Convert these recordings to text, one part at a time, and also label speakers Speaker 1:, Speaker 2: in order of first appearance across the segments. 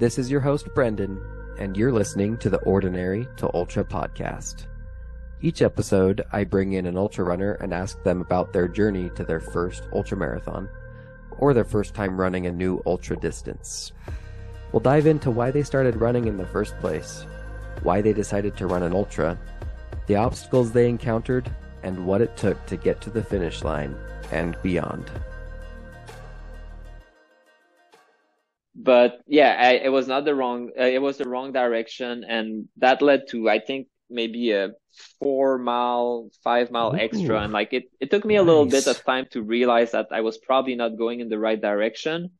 Speaker 1: This is your host, Brendan, and you're listening to the Ordinary to Ultra podcast. Each episode, I bring in an ultra runner and ask them about their journey to their first ultra marathon or their first time running a new ultra distance. We'll dive into why they started running in the first place, why they decided to run an ultra, the obstacles they encountered, and what it took to get to the finish line and beyond.
Speaker 2: But yeah, I, it was not the wrong, uh, it was the wrong direction. And that led to, I think, maybe a four mile, five mile
Speaker 1: Ooh,
Speaker 2: extra. And like it, it took me a little bit of time to realize that I was probably not going in the right direction.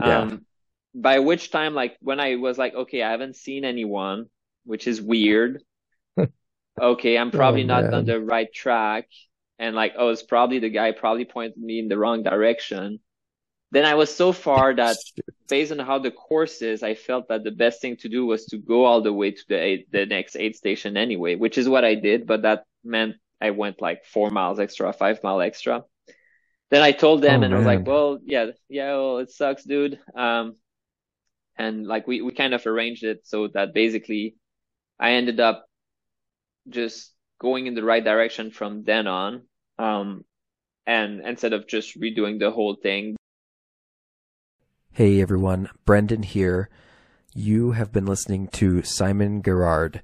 Speaker 1: Yeah.
Speaker 2: Um, by which time, like when I was like, okay, I haven't seen anyone, which is weird. okay, I'm probably
Speaker 1: Oh,
Speaker 2: not
Speaker 1: man.
Speaker 2: on the right track. And like, oh, it's probably the guy probably pointed me in the wrong direction. Then I was so far that based on how the course is, I felt that the best thing to do was to go all the way to the eight, the next aid station anyway, which is what I did. But that meant I went like four miles extra, five mile extra. Then I told them
Speaker 1: Oh,
Speaker 2: and I was like, well, yeah, yeah, well, it sucks, dude. Um, and like we, we kind of arranged it so that basically I ended up just going in the right direction from then on. Um, and instead of just redoing the whole thing,
Speaker 1: Hey everyone, Brendan here. You have been listening to Simon Guerard.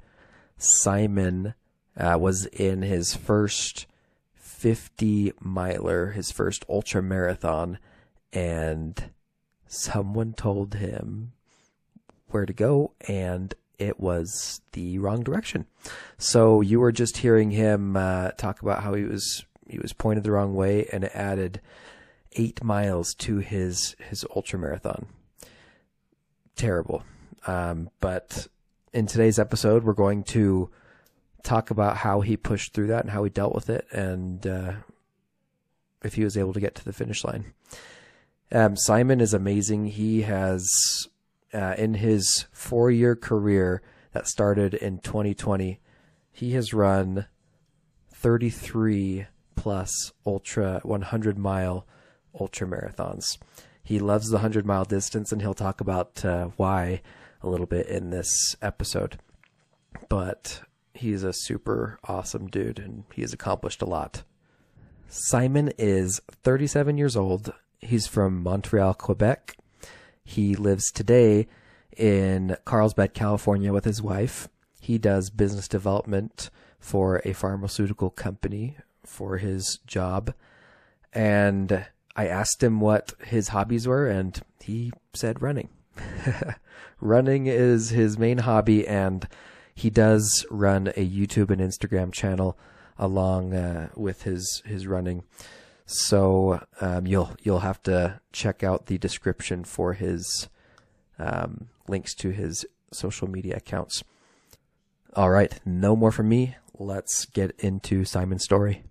Speaker 1: Simon uh, was in his first 50 miler, his first ultra marathon, and someone told him where to go, and it was the wrong direction. So you were just hearing him uh, talk about how he was he was pointed the wrong way, and it added eight miles to his his ultra marathon. Terrible. Um, but in today's episode, we're going to talk about how he pushed through that and how he dealt with it, and uh, if he was able to get to the finish line. Um, Simon is amazing. He has, uh, in his four year career that started in 2020, he has run 33 plus ultra 100 mile ultra marathons. He loves the 100 mile distance, and he'll talk about uh, why a little bit in this episode. But he's a super awesome dude, and he's accomplished a lot. Simon is 37 years old. He's from Montreal, Quebec. He lives today in Carlsbad, California with his wife. He does business development for a pharmaceutical company for his job. And I asked him what his hobbies were, and he said running. running is his main hobby, and he does run a YouTube and Instagram channel along uh, with his his running. So um, you'll you'll have to check out the description for his um, links to his social media accounts. All right, no more from me. Let's get into Simon's story.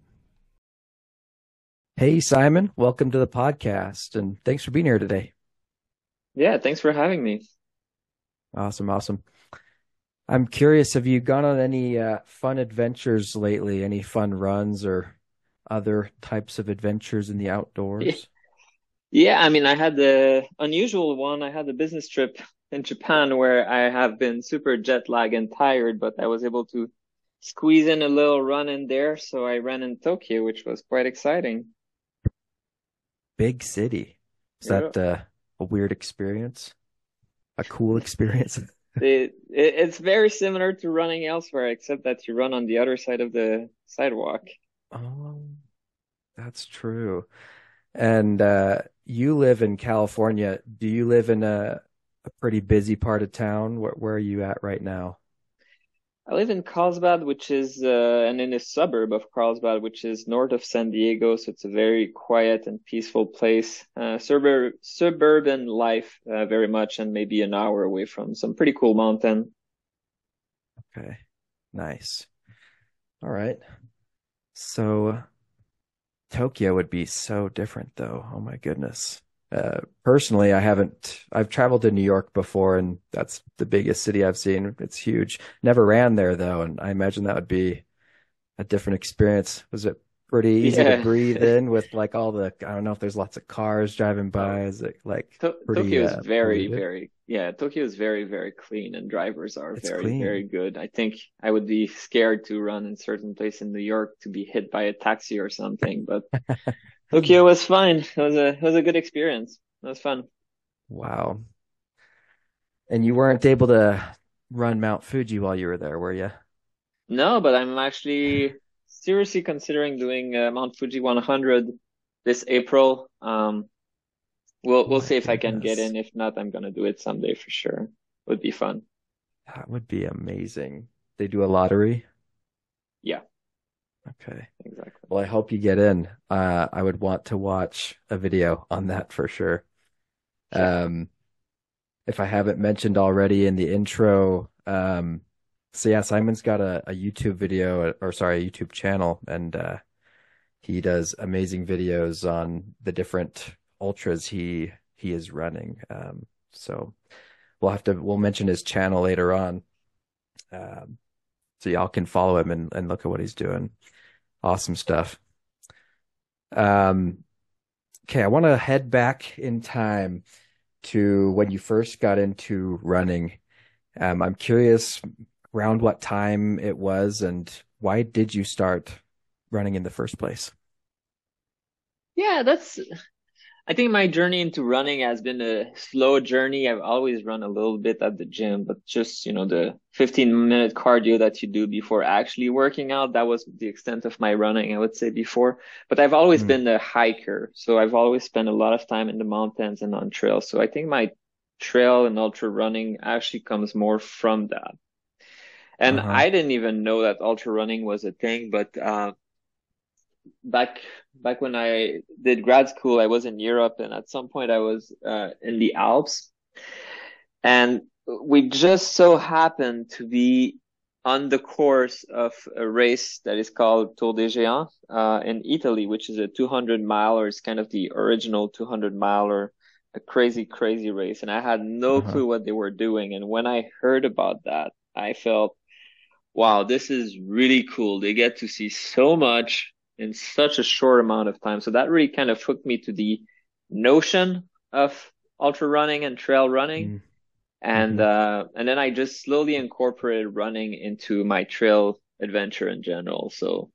Speaker 1: Hey Simon, welcome to the podcast, and thanks for being here today.
Speaker 2: yeah, thanks for having me.
Speaker 1: Awesome, awesome. I'm curious, have you gone on any uh, fun adventures lately? Any fun runs or other types of adventures in the outdoors?
Speaker 2: Yeah, I mean, I had the unusual one. I had a business trip in Japan where I have been super jet lag and tired, but I was able to squeeze in a little run in there. So I ran in Tokyo, which was quite exciting.
Speaker 1: Big city. Is
Speaker 2: Yeah.
Speaker 1: that uh, a weird experience? A cool experience?
Speaker 2: It, it it's very similar to running elsewhere, except that you run on the other side of the sidewalk.
Speaker 1: Oh, that's true. And uh, you live in California. Do you live in a, a pretty busy part of town? Where, where are you at right now?
Speaker 2: I live in Carlsbad, which is uh, and in a suburb of Carlsbad, which is north of San Diego. So it's a very quiet and peaceful place. Uh, suburb suburban life, uh, very much, and maybe an hour away from some pretty cool mountain.
Speaker 1: Okay, nice. All right. So Tokyo would be so different though. Oh my goodness. Uh, personally, I haven't, I've traveled to New York before and that's the biggest city I've seen. It's huge. Never ran there though. And I imagine that would be a different experience. Was it pretty easy to breathe in with like all the, I don't know if there's lots of cars driving by. Is it like
Speaker 2: To
Speaker 1: pretty,
Speaker 2: Tokyo is
Speaker 1: uh,
Speaker 2: very,
Speaker 1: polluted?
Speaker 2: very, yeah, Tokyo is very, very clean and drivers are
Speaker 1: It's
Speaker 2: very,
Speaker 1: clean.
Speaker 2: very good. I think I would be scared to run in certain place in New York to be hit by a taxi or something, but Tokyo was fine. It was a, it was a good experience. It was fun.
Speaker 1: Wow. And you weren't able to run Mount Fuji while you were there, were you?
Speaker 2: No, but I'm actually seriously considering doing uh, Mount Fuji 100 this April. Um, we'll, we'll see if I can get in. If not, I'm gonna do it someday for sure. Would be fun.
Speaker 1: That would be amazing. They do a lottery?
Speaker 2: Yeah,
Speaker 1: Okay.
Speaker 2: exactly.
Speaker 1: Well, I hope you get in. Uh, I would want to watch a video on that for sure.
Speaker 2: Yeah.
Speaker 1: Um, if I haven't mentioned already in the intro, um, so yeah, Simon's got a, a YouTube video, or sorry, a YouTube channel, and uh, he does amazing videos on the different ultras he he is running. Um, so we'll have to we'll mention his channel later on, um, so y'all can follow him and, and look at what he's doing. Awesome stuff. Um, okay, I want to head back in time to when you first got into running. Um, I'm curious around what time it was and why did you start running in the first place?
Speaker 2: Yeah, that's, I think my journey into running has been a slow journey. I've always run a little bit at the gym, but just, you know, the 15 minute cardio that you do before actually working out, that was the extent of my running, I would say before. But I've always
Speaker 1: Mm.
Speaker 2: been a hiker. So I've always spent a lot of time in the mountains and on trails. So I think my trail and ultra running actually comes more from that. And
Speaker 1: Uh-huh.
Speaker 2: I didn't even know that ultra running was a thing, but, uh, back back when I did grad school, I was in Europe, and at some point I was uh, in the Alps, and we just so happened to be on the course of a race that is called Tour des Géants uh, in Italy, which is a 200 miler. It's kind of the original 200 miler, a crazy, crazy race, and I had no
Speaker 1: Uh-huh.
Speaker 2: clue what they were doing. And when I heard about that, I felt, wow, this is really cool. They get to see so much in such a short amount of time. So that really kind of hooked me to the notion of ultra running and trail running.
Speaker 1: Mm.
Speaker 2: And, uh, and then I just slowly incorporated running into my trail adventure in general. So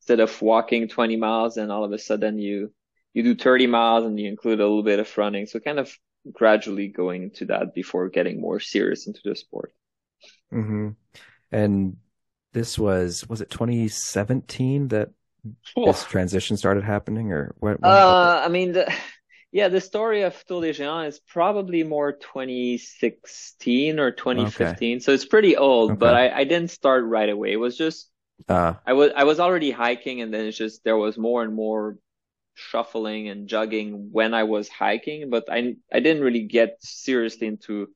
Speaker 2: instead of walking 20 miles and all of a sudden you, you do 30 miles and you include a little bit of running. So kind of gradually going into that before getting more serious into the sport.
Speaker 1: hmm And this was, was it 2017 that this transition started happening or what?
Speaker 2: Uh, I mean, the, yeah, the story of Tour des Géants is probably more 2016 or 2015. So it's pretty old, but I, I didn't start right away. It was just.
Speaker 1: Uh,
Speaker 2: I was, I was already hiking and then it's just, there was more and more shuffling and jogging when I was hiking, but I, I didn't really get seriously into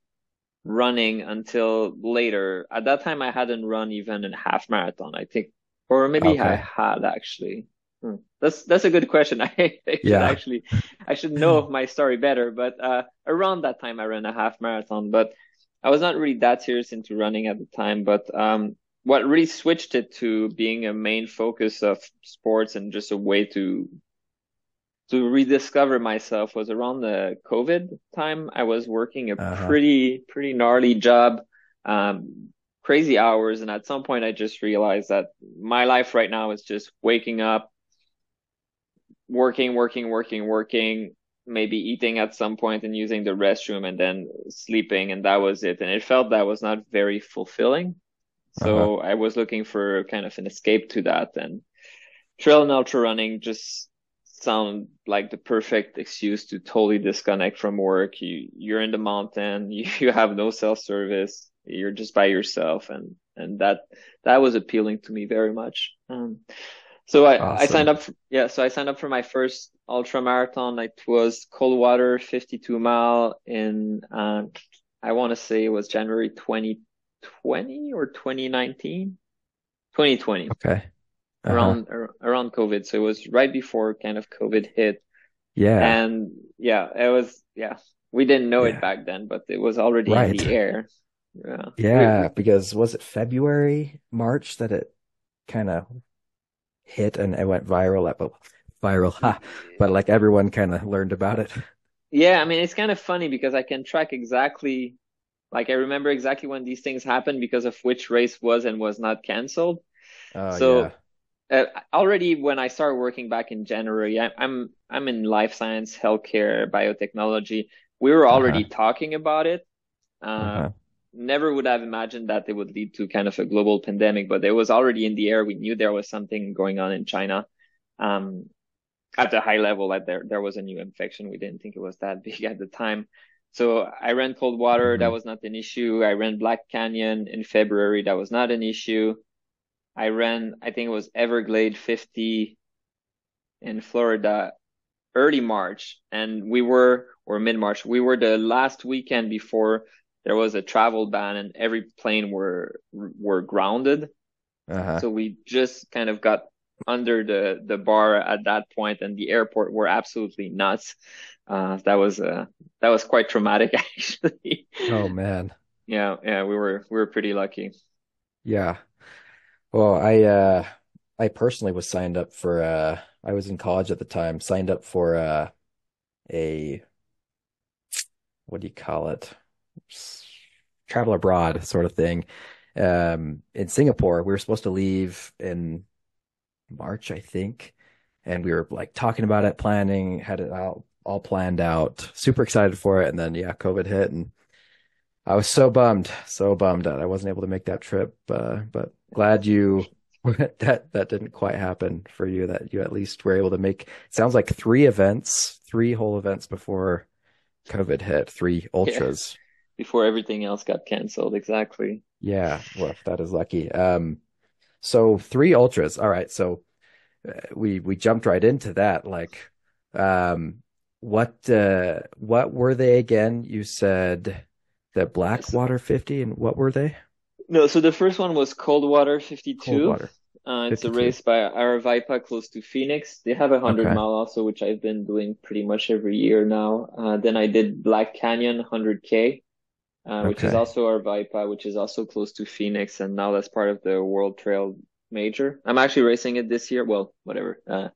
Speaker 2: running until later. At that time, I hadn't run even a half marathon, I think, or maybe I had actually. Hmm. That's that's a good question. I,
Speaker 1: Yeah.
Speaker 2: actually I should know of my story better, but uh, around that time I ran a half marathon, but I was not really that serious into running at the time. But um, what really switched it to being a main focus of sports and just a way to to rediscover myself was around the COVID time. I was working a
Speaker 1: Uh-huh.
Speaker 2: pretty pretty gnarly job, um, crazy hours, and at some point I just realized that my life right now is just waking up, working, working, working, working, maybe eating at some point and using the restroom and then sleeping, and that was it. And it felt that was not very fulfilling. So uh-huh. I was looking for kind of an escape to that, and trail and ultra running just sound like the perfect excuse to totally disconnect from work. You you're in the mountain, you, you have no self service, you're just by yourself, and and that that was appealing to me very much. Um, so I I signed up for, yeah, so I signed up for my first ultra marathon. It was Coldwater 52 mile in uh, I want to say it was January 2020 or 2019. 2020
Speaker 1: okay. Uh-huh.
Speaker 2: around ar- around COVID. So it was right before kind of COVID hit.
Speaker 1: Yeah.
Speaker 2: And yeah, it was yeah. We didn't know
Speaker 1: Yeah.
Speaker 2: it back then, but it was already in the air. Yeah.
Speaker 1: Yeah,
Speaker 2: We-
Speaker 1: because was it February, March that it kind of hit and it went viral at viral, ha, but like everyone kind of learned about it.
Speaker 2: Yeah, I mean, it's kind of funny because I can track exactly Like I remember exactly when these things happened because of which race was and was not canceled.
Speaker 1: Oh
Speaker 2: So
Speaker 1: yeah.
Speaker 2: uh, already when I started working back in January, I, I'm I'm in life science, healthcare, biotechnology. We were
Speaker 1: Uh-huh.
Speaker 2: already talking about it. Uh,
Speaker 1: Uh-huh.
Speaker 2: Never would have imagined that it would lead to kind of a global pandemic, but it was already in the air. We knew there was something going on in China. Um, at the high level, that there there was a new infection. We didn't think it was that big at the time. So I ran Coldwater. That
Speaker 1: hmm
Speaker 2: was not an issue. I ran Black Canyon in February. That was not an issue. I ran, I think it was Everglade 50 in Florida early March, and we were, or mid-March, we were the last weekend before there was a travel ban and every plane were were grounded.
Speaker 1: Uh-huh.
Speaker 2: So we just kind of got under the the bar at that point, and the airport were absolutely nuts. Uh, that was uh that was quite traumatic actually.
Speaker 1: Oh man.
Speaker 2: Yeah, yeah, we were we were pretty lucky.
Speaker 1: Yeah. Well, I uh I personally was signed up for uh I was in college at the time, signed up for uh a what do you call it? Travel abroad sort of thing. Um in Singapore. We were supposed to leave in March, I think. And we were like talking about it, planning, had it all all planned out, super excited for it, and then yeah, COVID hit and I was so bummed, so bummed that I wasn't able to make that trip. Uh, but glad you that that didn't quite happen for you. That you at least were able to make. Sounds like three events, three whole events before COVID hit. Three ultras.
Speaker 2: Before everything else got canceled. Exactly.
Speaker 1: Yeah, well, that is lucky. Um, so three ultras. All right, so uh, we we jumped right into that. Like, um, what uh, what were they again? You said the Blackwater 50, and what were they?
Speaker 2: No, so the first one was Coldwater 52.
Speaker 1: Coldwater
Speaker 2: Uh, it's a race by Aravaipa close to Phoenix. They have a hundred
Speaker 1: Okay.
Speaker 2: mile also, which I've been doing pretty much every year now. Uh, then I did Black Canyon 100K, uh, which is also Aravaipa, which is also close to Phoenix, and now that's part of the World Trail Major. I'm actually racing it this year. Well, whatever. Uh,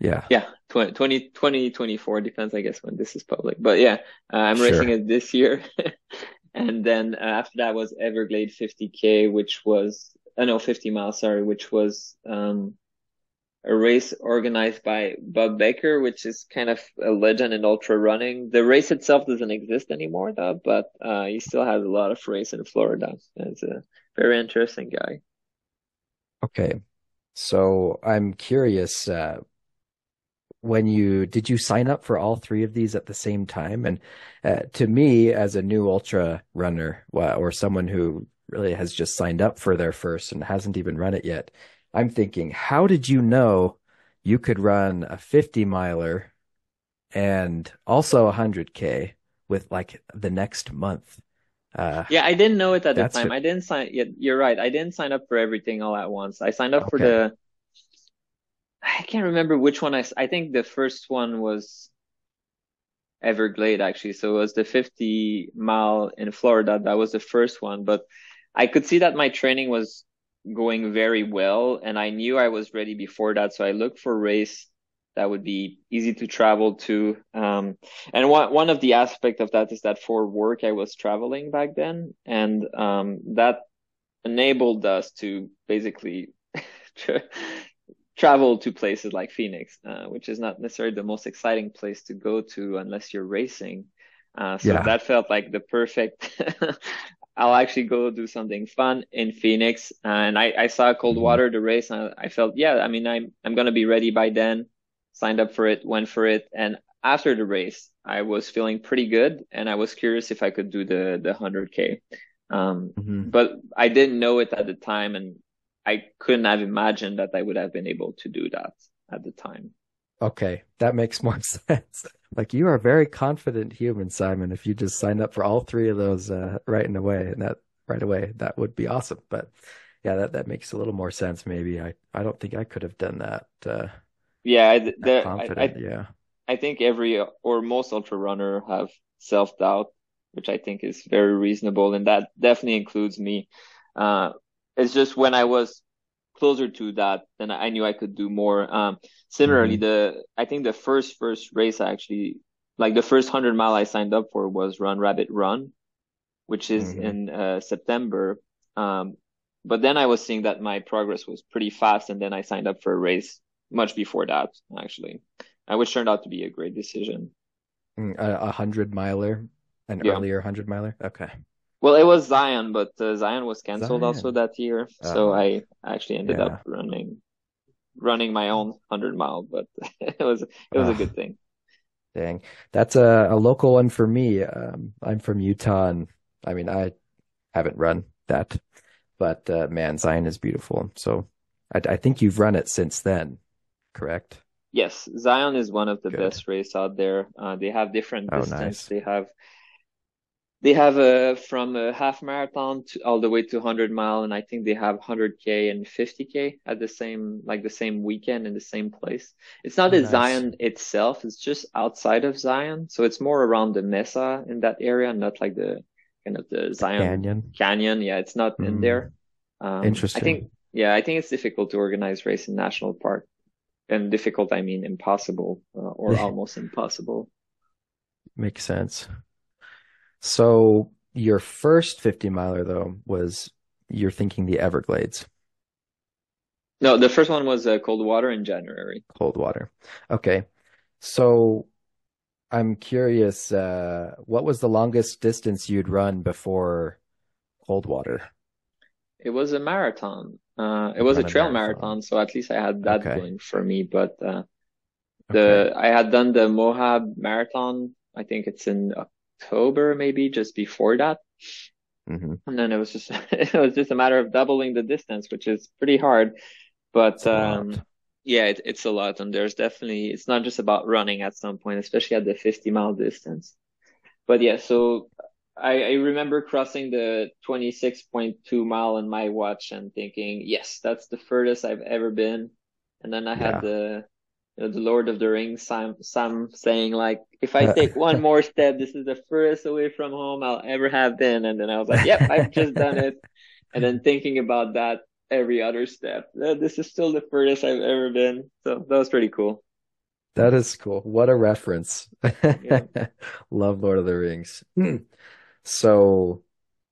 Speaker 1: Yeah,
Speaker 2: yeah, 20, 20, 2024 depends, I guess, when this is public. But yeah, uh, I'm racing it this year. And then uh, after that was Everglade 50K, which was, uh, know 50 miles, sorry, which was um, a race organized by Bob Becker, which is kind of a legend in ultra running. The race itself doesn't exist anymore, though, but uh, he still has a lot of race in Florida. It's a very interesting guy.
Speaker 1: Okay. So I'm curious, uh, when you did you sign up for all three of these at the same time? And uh, to me, as a new ultra runner, or someone who really has just signed up for their first and hasn't even run it yet, I'm thinking, how did you know you could run a 50 miler and also a 100K with like the next month? Uh,
Speaker 2: Yeah, I didn't know it at the time.
Speaker 1: what,
Speaker 2: I didn't sign, yeah, you're right. I didn't sign up for everything all at once. I signed up for the, I can't remember which one I. I think the first one was Everglade actually. So it was the 50 mile in Florida. That was the first one, but I could see that my training was going very well and I knew I was ready before that. So I looked for a race that would be easy to travel to. Um, and one, one of the aspect of that is that for work, I was traveling back then and, um, that enabled us to basically travel to places like Phoenix, uh, which is not necessarily the most exciting place to go to unless you're racing. Uh, so
Speaker 1: Yeah.
Speaker 2: that felt like the perfect. I'll actually go do something fun in Phoenix, and I, I saw
Speaker 1: hmm
Speaker 2: Coldwater the race, and I felt yeah. I mean, I'm I'm gonna be ready by then. Signed up for it, went for it, and after the race, I was feeling pretty good, and I was curious if I could do the the 100K. Um,
Speaker 1: hmm
Speaker 2: but I didn't know it at the time, and I couldn't have imagined that I would have been able to do that at the time.
Speaker 1: Okay, that makes more sense. Like you are a very confident human, Simon. If you just signed up for all three of those uh, right in away, and that right away, that would be awesome. But yeah, that that makes a little more sense. Maybe I I don't think I could have done that uh,
Speaker 2: Yeah,
Speaker 1: that
Speaker 2: the, I, I.
Speaker 1: Yeah.
Speaker 2: I think every or most ultra runner have self-doubt, which I think is very reasonable, and that definitely includes me. Uh, it's just when I was closer to that, then I knew I could do more. Um, similarly,
Speaker 1: hmm
Speaker 2: the I think the first first race I actually like the first hundred mile I signed up for was Run Rabbit Run, which is
Speaker 1: hmm
Speaker 2: in uh, September. Um, but then I was seeing that my progress was pretty fast, and then I signed up for a race much before that, actually, which turned out to be a great decision.
Speaker 1: Mm, A, a hundred miler, an
Speaker 2: Yeah.
Speaker 1: earlier hundred miler. Okay.
Speaker 2: Well, it was Zion, but uh, Zion was canceled also that year, so
Speaker 1: Oh,
Speaker 2: I actually ended
Speaker 1: yeah.
Speaker 2: up running running my own hundred mile, but it was it was a
Speaker 1: Oh,
Speaker 2: good thing.
Speaker 1: dang. That's a, a local one for me. Um, I'm from Utah, and I mean, I haven't run that, but uh, man, Zion is beautiful. So I, I think you've run it since then, correct?
Speaker 2: Yes, Zion is one of the
Speaker 1: Good.
Speaker 2: best races out there. Uh, they have different
Speaker 1: Oh, nice.
Speaker 2: They have they have a from a half marathon to all the way to 100 mile, and I think they have 100k and 50k at the same like the same weekend in the same place. It's not
Speaker 1: Oh,
Speaker 2: at
Speaker 1: nice.
Speaker 2: Zion itself; it's just outside of Zion, so it's more around the Mesa in that area, not like the kind of the Zion
Speaker 1: canyon.
Speaker 2: Canyon. Yeah, it's not in
Speaker 1: Mm,
Speaker 2: there. Um, I think yeah, I think it's difficult to organize race in national park, and difficult I mean impossible uh, or almost impossible.
Speaker 1: makes sense. So your first 50 miler though was you're thinking the Everglades,
Speaker 2: No, the first one was uh, Coldwater in January.
Speaker 1: Coldwater. Okay. So I'm curious, uh, what was the longest distance you'd run before Coldwater?
Speaker 2: It was a marathon. Uh, it was a
Speaker 1: run a
Speaker 2: trail
Speaker 1: marathon.
Speaker 2: marathon, so at least I had that
Speaker 1: Okay.
Speaker 2: going for me. But uh,
Speaker 1: Okay.
Speaker 2: the I had done the Moab marathon. I think it's in October, maybe just before that.
Speaker 1: hmm
Speaker 2: And then it was just it was just a matter of doubling the distance, which is pretty hard. But
Speaker 1: It's a lot.
Speaker 2: um, yeah, it, it's a lot, and there's definitely it's not just about running at some point, especially at the 50 mile distance. But yeah, so I, I remember crossing the 26.2 mile in my watch and thinking, yes, that's the furthest I've ever been. And then I had the you know, the Lord of the Rings Sam Sam saying like, if I take one more step, this is the furthest away from home I'll ever have been. And then I was like, yep, I've just done it. And then thinking about that every other step, uh, this is still the furthest I've ever been. So that was pretty cool.
Speaker 1: That is cool. What a reference.
Speaker 2: Yeah.
Speaker 1: Love Lord of the Rings. So,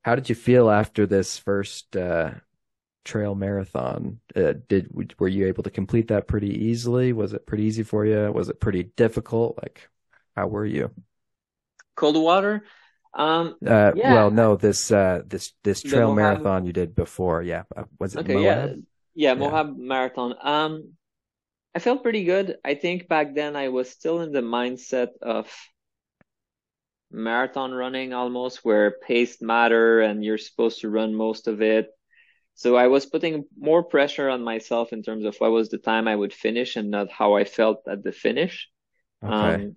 Speaker 1: how did you feel after this first uh, trail marathon? Uh, did were you able to complete that pretty easily? Was it pretty easy for you? Was it pretty difficult? Like, how were you?
Speaker 2: Coldwater. Um,
Speaker 1: Uh,
Speaker 2: yeah,
Speaker 1: well, no, this uh, this this trail
Speaker 2: Moab.
Speaker 1: marathon you did before, yeah. Uh, was it
Speaker 2: Okay, yeah,
Speaker 1: Moab?
Speaker 2: yeah,
Speaker 1: Yeah.
Speaker 2: Moab Marathon. Um, I felt pretty good. I think back then I was still in the mindset of marathon running almost, where pace matter and you're supposed to run most of it. So I was putting more pressure on myself in terms of what was the time I would finish and not how I felt at the finish.
Speaker 1: Okay.
Speaker 2: Um,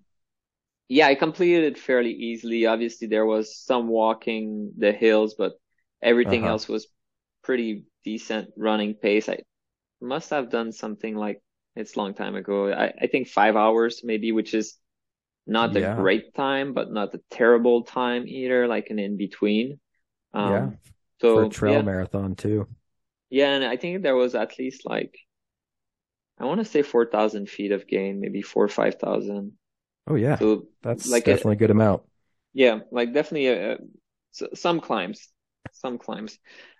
Speaker 2: yeah, I completed it fairly easily. Obviously, there was some walking the hills, but everything
Speaker 1: Uh-huh.
Speaker 2: else was pretty decent running pace. I must have done something like it's a long time ago. I, I think five hours maybe, which is not a great time, but not a terrible time either, like an in between.
Speaker 1: Yeah.
Speaker 2: Um,
Speaker 1: For a trail
Speaker 2: yeah,
Speaker 1: marathon too.
Speaker 2: yeah, and I think there was at least like I want to say 4,000 feet of gain, maybe four or 5,000.
Speaker 1: Oh yeah.
Speaker 2: So
Speaker 1: That's
Speaker 2: like
Speaker 1: definitely a good amount.
Speaker 2: Yeah, like definitely a, s- some climbs, some climbs,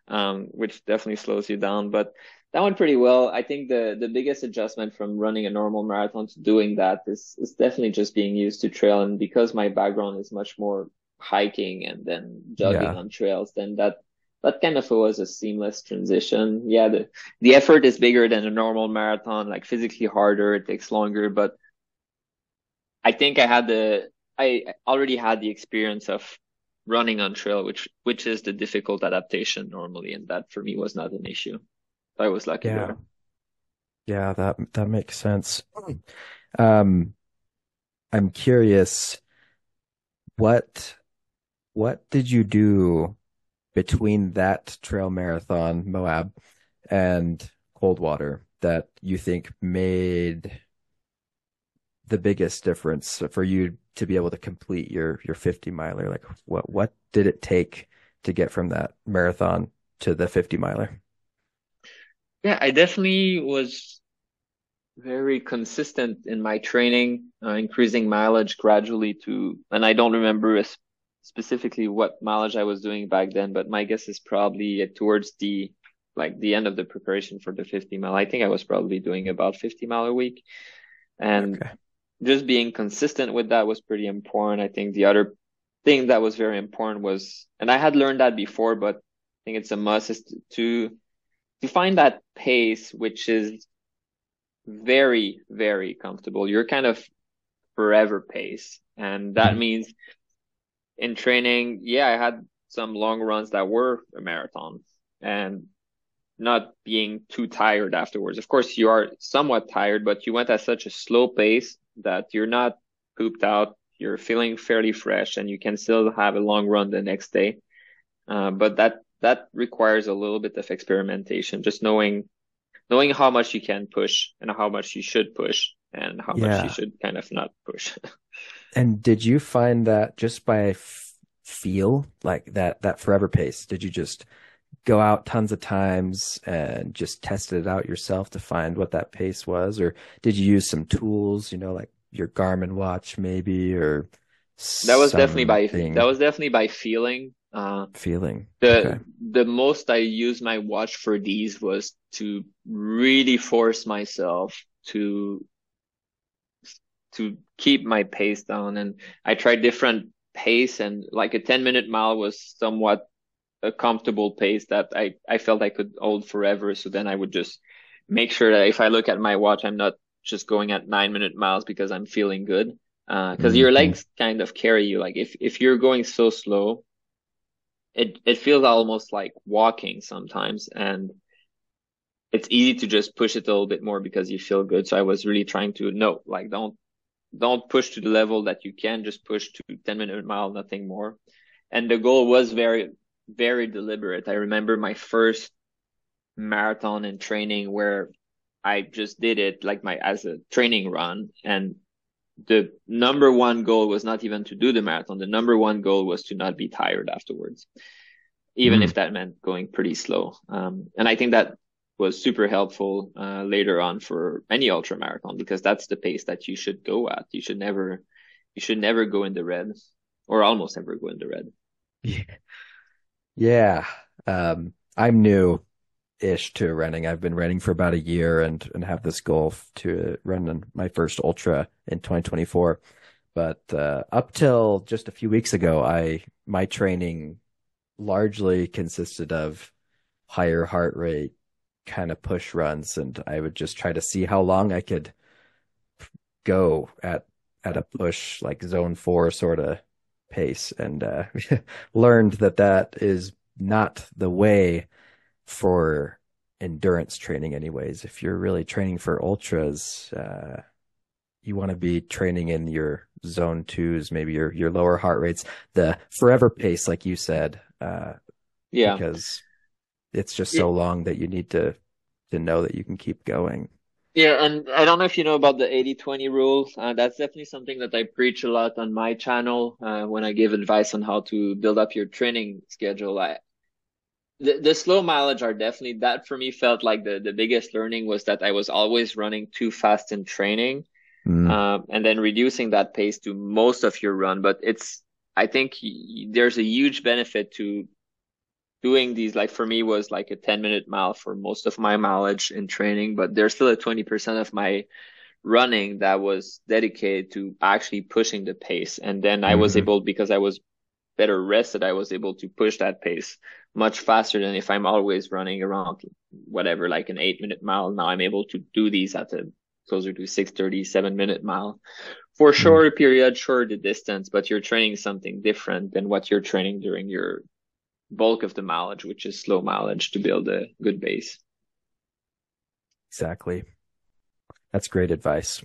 Speaker 2: um, which definitely slows you down. But that went pretty well. I think the the biggest adjustment from running a normal marathon to doing that is is definitely just being used to trail. And because my background is much more hiking and then jogging
Speaker 1: Yeah.
Speaker 2: on trails, then that that kind of was a seamless transition. Yeah, the the effort is bigger than a normal marathon, like physically harder, it takes longer, but I think I had the I already had the experience of running on trail, which which is the difficult adaptation normally, and that for me was not an issue. I was lucky
Speaker 1: Yeah.
Speaker 2: there.
Speaker 1: Yeah, that that makes sense. Um, I'm curious, what what did you do between that trail marathon, Moab, and Coldwater that you think made the biggest difference for you to be able to complete your your 50 miler? Like what what did it take to get from that marathon to the 50 miler?
Speaker 2: Yeah, I definitely was very consistent in my training, uh, increasing mileage gradually to, and I don't remember a, specifically what mileage I was doing back then, but my guess is probably towards the like the end of the preparation for the 50 mile. I think I was probably doing about 50 mile a week. And okay. just being consistent with that was pretty important. I think the other thing that was very important was, and I had learned that before, but I think it's a must is to, to find that pace, which is very, very comfortable. You're kind of forever pace. And that mm-hmm. means in training, yeah, I had some long runs that were a marathon and not being too tired afterwards. Of course, you are somewhat tired, but you went at such a slow pace that you're not pooped out. You're feeling fairly fresh and you can still have a long run the next day. Uh, but that, that requires a little bit of experimentation, just knowing, knowing how much you can push and how much you should push and how yeah. much you should kind of not push.
Speaker 1: and did you find that just by f- feel like that, that forever pace? Did you just go out tons of times and just tested it out yourself to find what that pace was? Or did you use some tools, you know, like your Garmin watch maybe or
Speaker 2: that was definitely by that was definitely by feeling uh
Speaker 1: feeling
Speaker 2: the okay. the most i used my watch for these was to really force myself to to keep my pace down and i tried different pace and like a 10 minute mile was somewhat a comfortable pace that I, I felt I could hold forever. So then I would just make sure that if I look at my watch, I'm not just going at nine minute miles because I'm feeling good. Uh, cause mm-hmm. your legs kind of carry you. Like if, if you're going so slow, it, it feels almost like walking sometimes. And it's easy to just push it a little bit more because you feel good. So I was really trying to no, like don't, don't push to the level that you can just push to 10 minute mile, nothing more. And the goal was very, very deliberate. I remember my first marathon and training where I just did it like my as a training run and the number one goal was not even to do the marathon. The number one goal was to not be tired afterwards, even mm. if that meant going pretty slow. Um, and I think that was super helpful uh, later on for any ultra marathon because that's the pace that you should go at. You should never, you should never go in the red or almost never go in the red.
Speaker 1: Yeah. Yeah. Um, I'm new ish to running. I've been running for about a year and, and have this goal to run my first ultra in 2024. But, uh, up till just a few weeks ago, I, my training largely consisted of higher heart rate kind of push runs. And I would just try to see how long I could go at, at a push like zone four sort of pace and uh, learned that that is not the way for endurance training anyways if you're really training for ultras uh, you want to be training in your zone twos maybe your your lower heart rates the forever pace like you said uh,
Speaker 2: yeah
Speaker 1: because it's just so yeah. long that you need to to know that you can keep going
Speaker 2: yeah, and I don't know if you know about the 80-20 rule. Uh, that's definitely something that I preach a lot on my channel uh, when I give advice on how to build up your training schedule. I, the, the slow mileage are definitely that for me felt like the, the biggest learning was that I was always running too fast in training. Mm. Um, and then reducing that pace to most of your run. But it's, I think there's a huge benefit to doing these like for me was like a 10 minute mile for most of my mileage in training but there's still a 20% of my running that was dedicated to actually pushing the pace and then i was mm-hmm. able because i was better rested i was able to push that pace much faster than if i'm always running around whatever like an eight minute mile now i'm able to do these at a closer to 637 minute mile for mm-hmm. shorter period shorter distance but you're training something different than what you're training during your bulk of the mileage, which is slow mileage to build a good base.
Speaker 1: Exactly. That's great advice.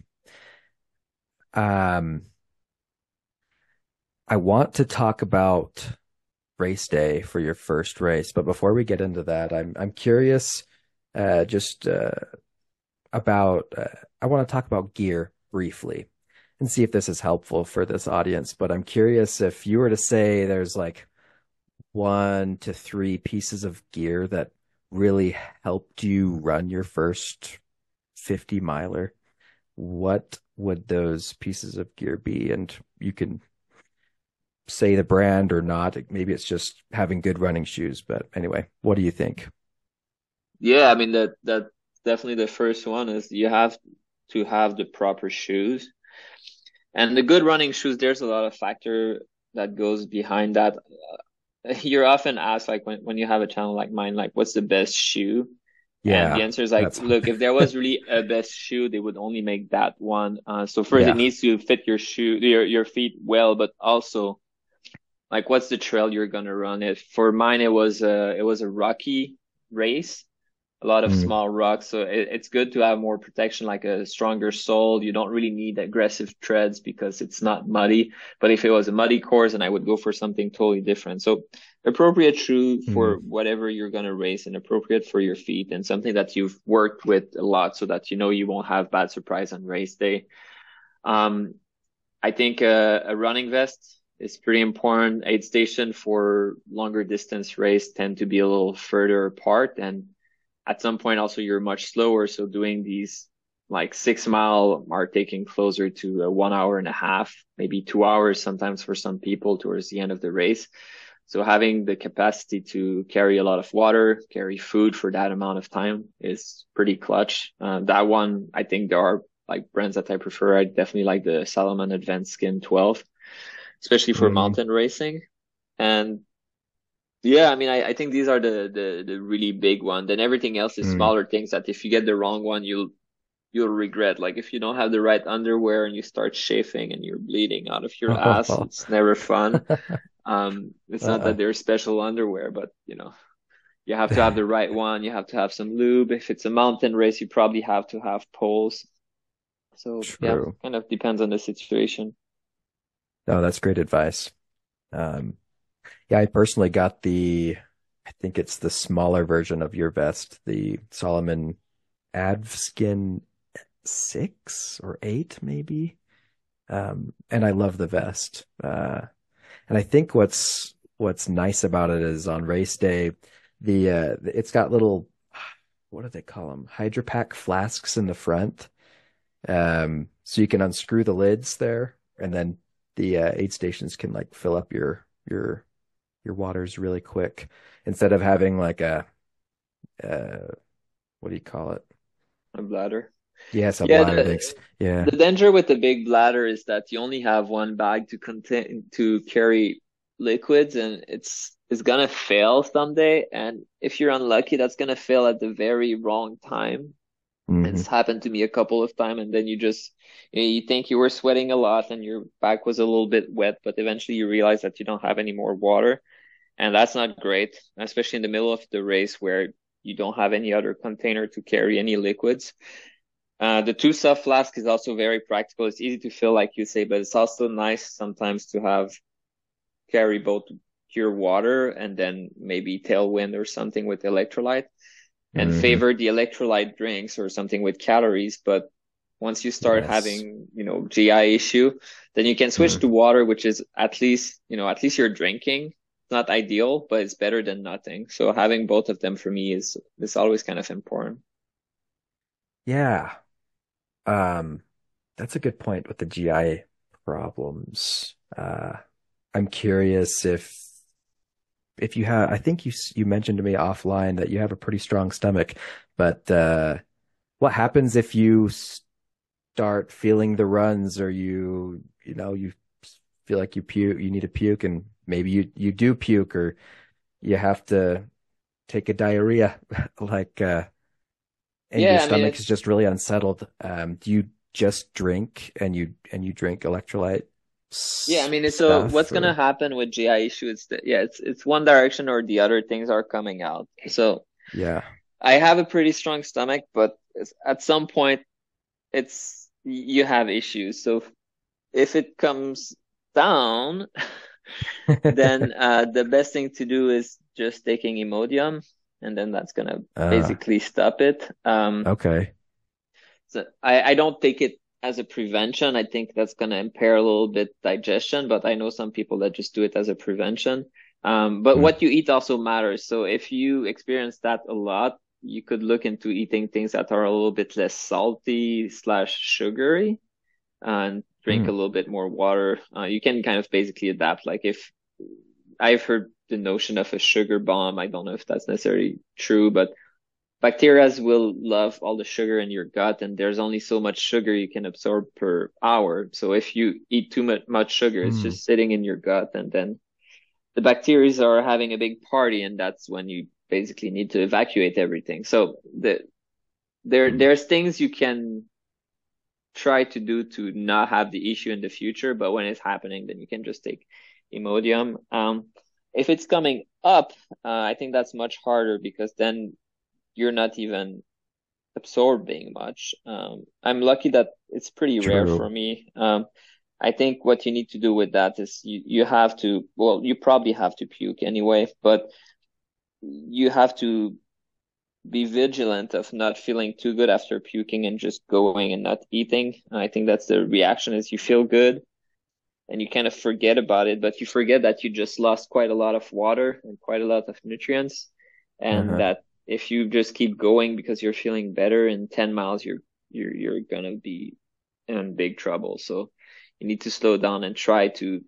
Speaker 1: Um, I want to talk about race day for your first race, but before we get into that, I'm I'm curious, uh, just uh, about. Uh, I want to talk about gear briefly and see if this is helpful for this audience. But I'm curious if you were to say there's like one to three pieces of gear that really helped you run your first 50 miler, what would those pieces of gear be? And you can say the brand or not. Maybe it's just having good running shoes. But anyway, what do you think?
Speaker 2: Yeah, I mean that that definitely the first one is you have to have the proper shoes. And the good running shoes, there's a lot of factor that goes behind that. You're often asked like when, when you have a channel like mine, like what's the best shoe? Yeah. And the answer is like, look, if there was really a best shoe, they would only make that one. Uh, so first yeah. it needs to fit your shoe, your, your feet well, but also like what's the trail you're going to run? it for mine, it was a, it was a rocky race a lot of mm. small rocks. So it, it's good to have more protection, like a stronger sole. You don't really need aggressive treads because it's not muddy. But if it was a muddy course, then I would go for something totally different. So appropriate shoe for mm. whatever you're going to race and appropriate for your feet and something that you've worked with a lot so that you know you won't have bad surprise on race day. Um, I think uh, a running vest is pretty important. Aid station for longer distance race tend to be a little further apart and at some point also you're much slower. So doing these like six mile are taking closer to a one hour and a half, maybe two hours sometimes for some people towards the end of the race. So having the capacity to carry a lot of water, carry food for that amount of time is pretty clutch. Uh, that one, I think there are like brands that I prefer. I definitely like the Salomon Advanced Skin 12, especially for mm-hmm. mountain racing. And yeah, I mean, I, I think these are the, the, the really big one. Then everything else is mm. smaller things that if you get the wrong one, you'll you'll regret. Like if you don't have the right underwear and you start chafing and you're bleeding out of your ass, it's never fun. Um, it's Uh-oh. not that they're special underwear, but you know, you have to have the right one. You have to have some lube. If it's a mountain race, you probably have to have poles. So True. yeah, kind of depends on the situation.
Speaker 1: No, that's great advice. Um, yeah, I personally got the, I think it's the smaller version of your vest, the Salomon Advskin six or eight, maybe. Um, and I love the vest. Uh, and I think what's, what's nice about it is on race day, the, uh, it's got little, what do they call them? HydraPak flasks in the front. Um, so you can unscrew the lids there and then the, uh, aid stations can like fill up your, your your waters really quick instead of having like a uh what do you call it?
Speaker 2: A bladder?
Speaker 1: Yes a yeah, bladder the, yeah.
Speaker 2: the danger with the big bladder is that you only have one bag to contain to carry liquids and it's it's gonna fail someday. And if you're unlucky that's gonna fail at the very wrong time. Mm-hmm. it's happened to me a couple of times and then you just you, know, you think you were sweating a lot and your back was a little bit wet but eventually you realize that you don't have any more water and that's not great, especially in the middle of the race where you don't have any other container to carry any liquids. Uh, the two soft flask is also very practical. It's easy to fill, like you say, but it's also nice sometimes to have carry both pure water and then maybe tailwind or something with electrolyte and mm-hmm. favor the electrolyte drinks or something with calories. But once you start yes. having, you know, GI issue, then you can switch mm-hmm. to water, which is at least, you know, at least you're drinking not ideal, but it's better than nothing. So having both of them for me is is always kind of important.
Speaker 1: Yeah. Um that's a good point with the GI problems. Uh I'm curious if if you have I think you you mentioned to me offline that you have a pretty strong stomach, but uh what happens if you start feeling the runs or you you know you feel like you puke you need to puke and maybe you you do puke or you have to take a diarrhea like uh and yeah, your stomach I mean, is just really unsettled. Um do you just drink and you and you drink electrolyte
Speaker 2: yeah i mean so what's or... gonna happen with gi issues that yeah it's it's one direction or the other things are coming out. So
Speaker 1: yeah.
Speaker 2: I have a pretty strong stomach but at some point it's you have issues. So if it comes down then uh, the best thing to do is just taking Imodium, and then that's gonna uh, basically stop it. Um,
Speaker 1: okay.
Speaker 2: So I, I don't take it as a prevention. I think that's gonna impair a little bit digestion, but I know some people that just do it as a prevention. Um, but mm. what you eat also matters. So if you experience that a lot, you could look into eating things that are a little bit less salty slash sugary and drink mm. a little bit more water. Uh, you can kind of basically adapt. Like if I've heard the notion of a sugar bomb, I don't know if that's necessarily true, but bacteria will love all the sugar in your gut and there's only so much sugar you can absorb per hour. So if you eat too much, much sugar, it's mm. just sitting in your gut and then the bacteria are having a big party and that's when you basically need to evacuate everything. So the, there, mm. there's things you can try to do to not have the issue in the future, but when it's happening, then you can just take Imodium. Um, if it's coming up, uh, I think that's much harder because then you're not even absorbing much. Um, I'm lucky that it's pretty True. rare for me. Um, I think what you need to do with that is you, you have to, well, you probably have to puke anyway, but you have to be vigilant of not feeling too good after puking and just going and not eating. I think that's the reaction is you feel good and you kind of forget about it, but you forget that you just lost quite a lot of water and quite a lot of nutrients and uh-huh. that if you just keep going because you're feeling better in 10 miles, you're, you're, you're going to be in big trouble. So you need to slow down and try to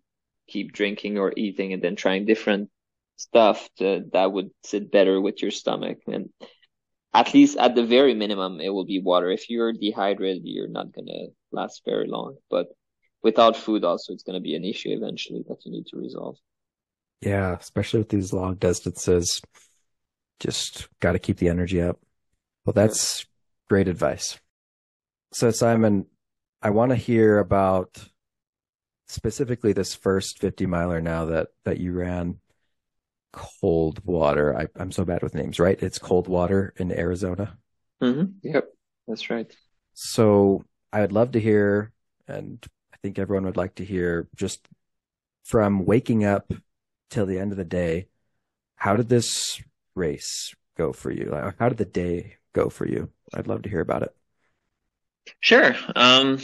Speaker 2: keep drinking or eating and then trying different stuff to, that would sit better with your stomach. And at least at the very minimum, it will be water. If you're dehydrated, you're not going to last very long, but without food also, it's going to be an issue eventually that you need to resolve.
Speaker 1: Yeah. Especially with these long distances just got to keep the energy up. Well, that's great advice. So, Simon, I want to hear about specifically this first 50 miler now that, that you ran Coldwater. I, am so bad with names, right? It's Coldwater in Arizona.
Speaker 2: Mm-hmm. Yep, that's right.
Speaker 1: So, I would love to hear, and I think everyone would like to hear just from waking up till the end of the day, how did this race go for you? How did the day go for you? I'd love to hear about it.
Speaker 2: Sure. Um,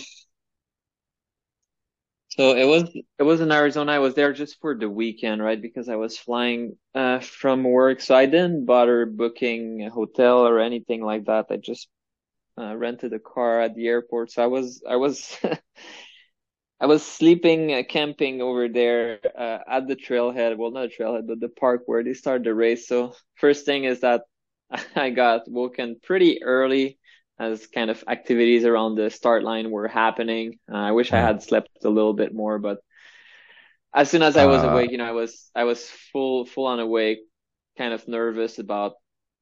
Speaker 2: so it was it was in Arizona. I was there just for the weekend, right? Because I was flying uh, from work, so I didn't bother booking a hotel or anything like that. I just uh, rented a car at the airport. So I was I was I was sleeping, uh, camping over there uh, at the trailhead. Well, not trailhead, but the park where they start the race. So first thing is that I got woken pretty early as kind of activities around the start line were happening. Uh, I wish I had slept a little bit more, but as soon as I was uh, awake, you know, I was I was full full on awake, kind of nervous about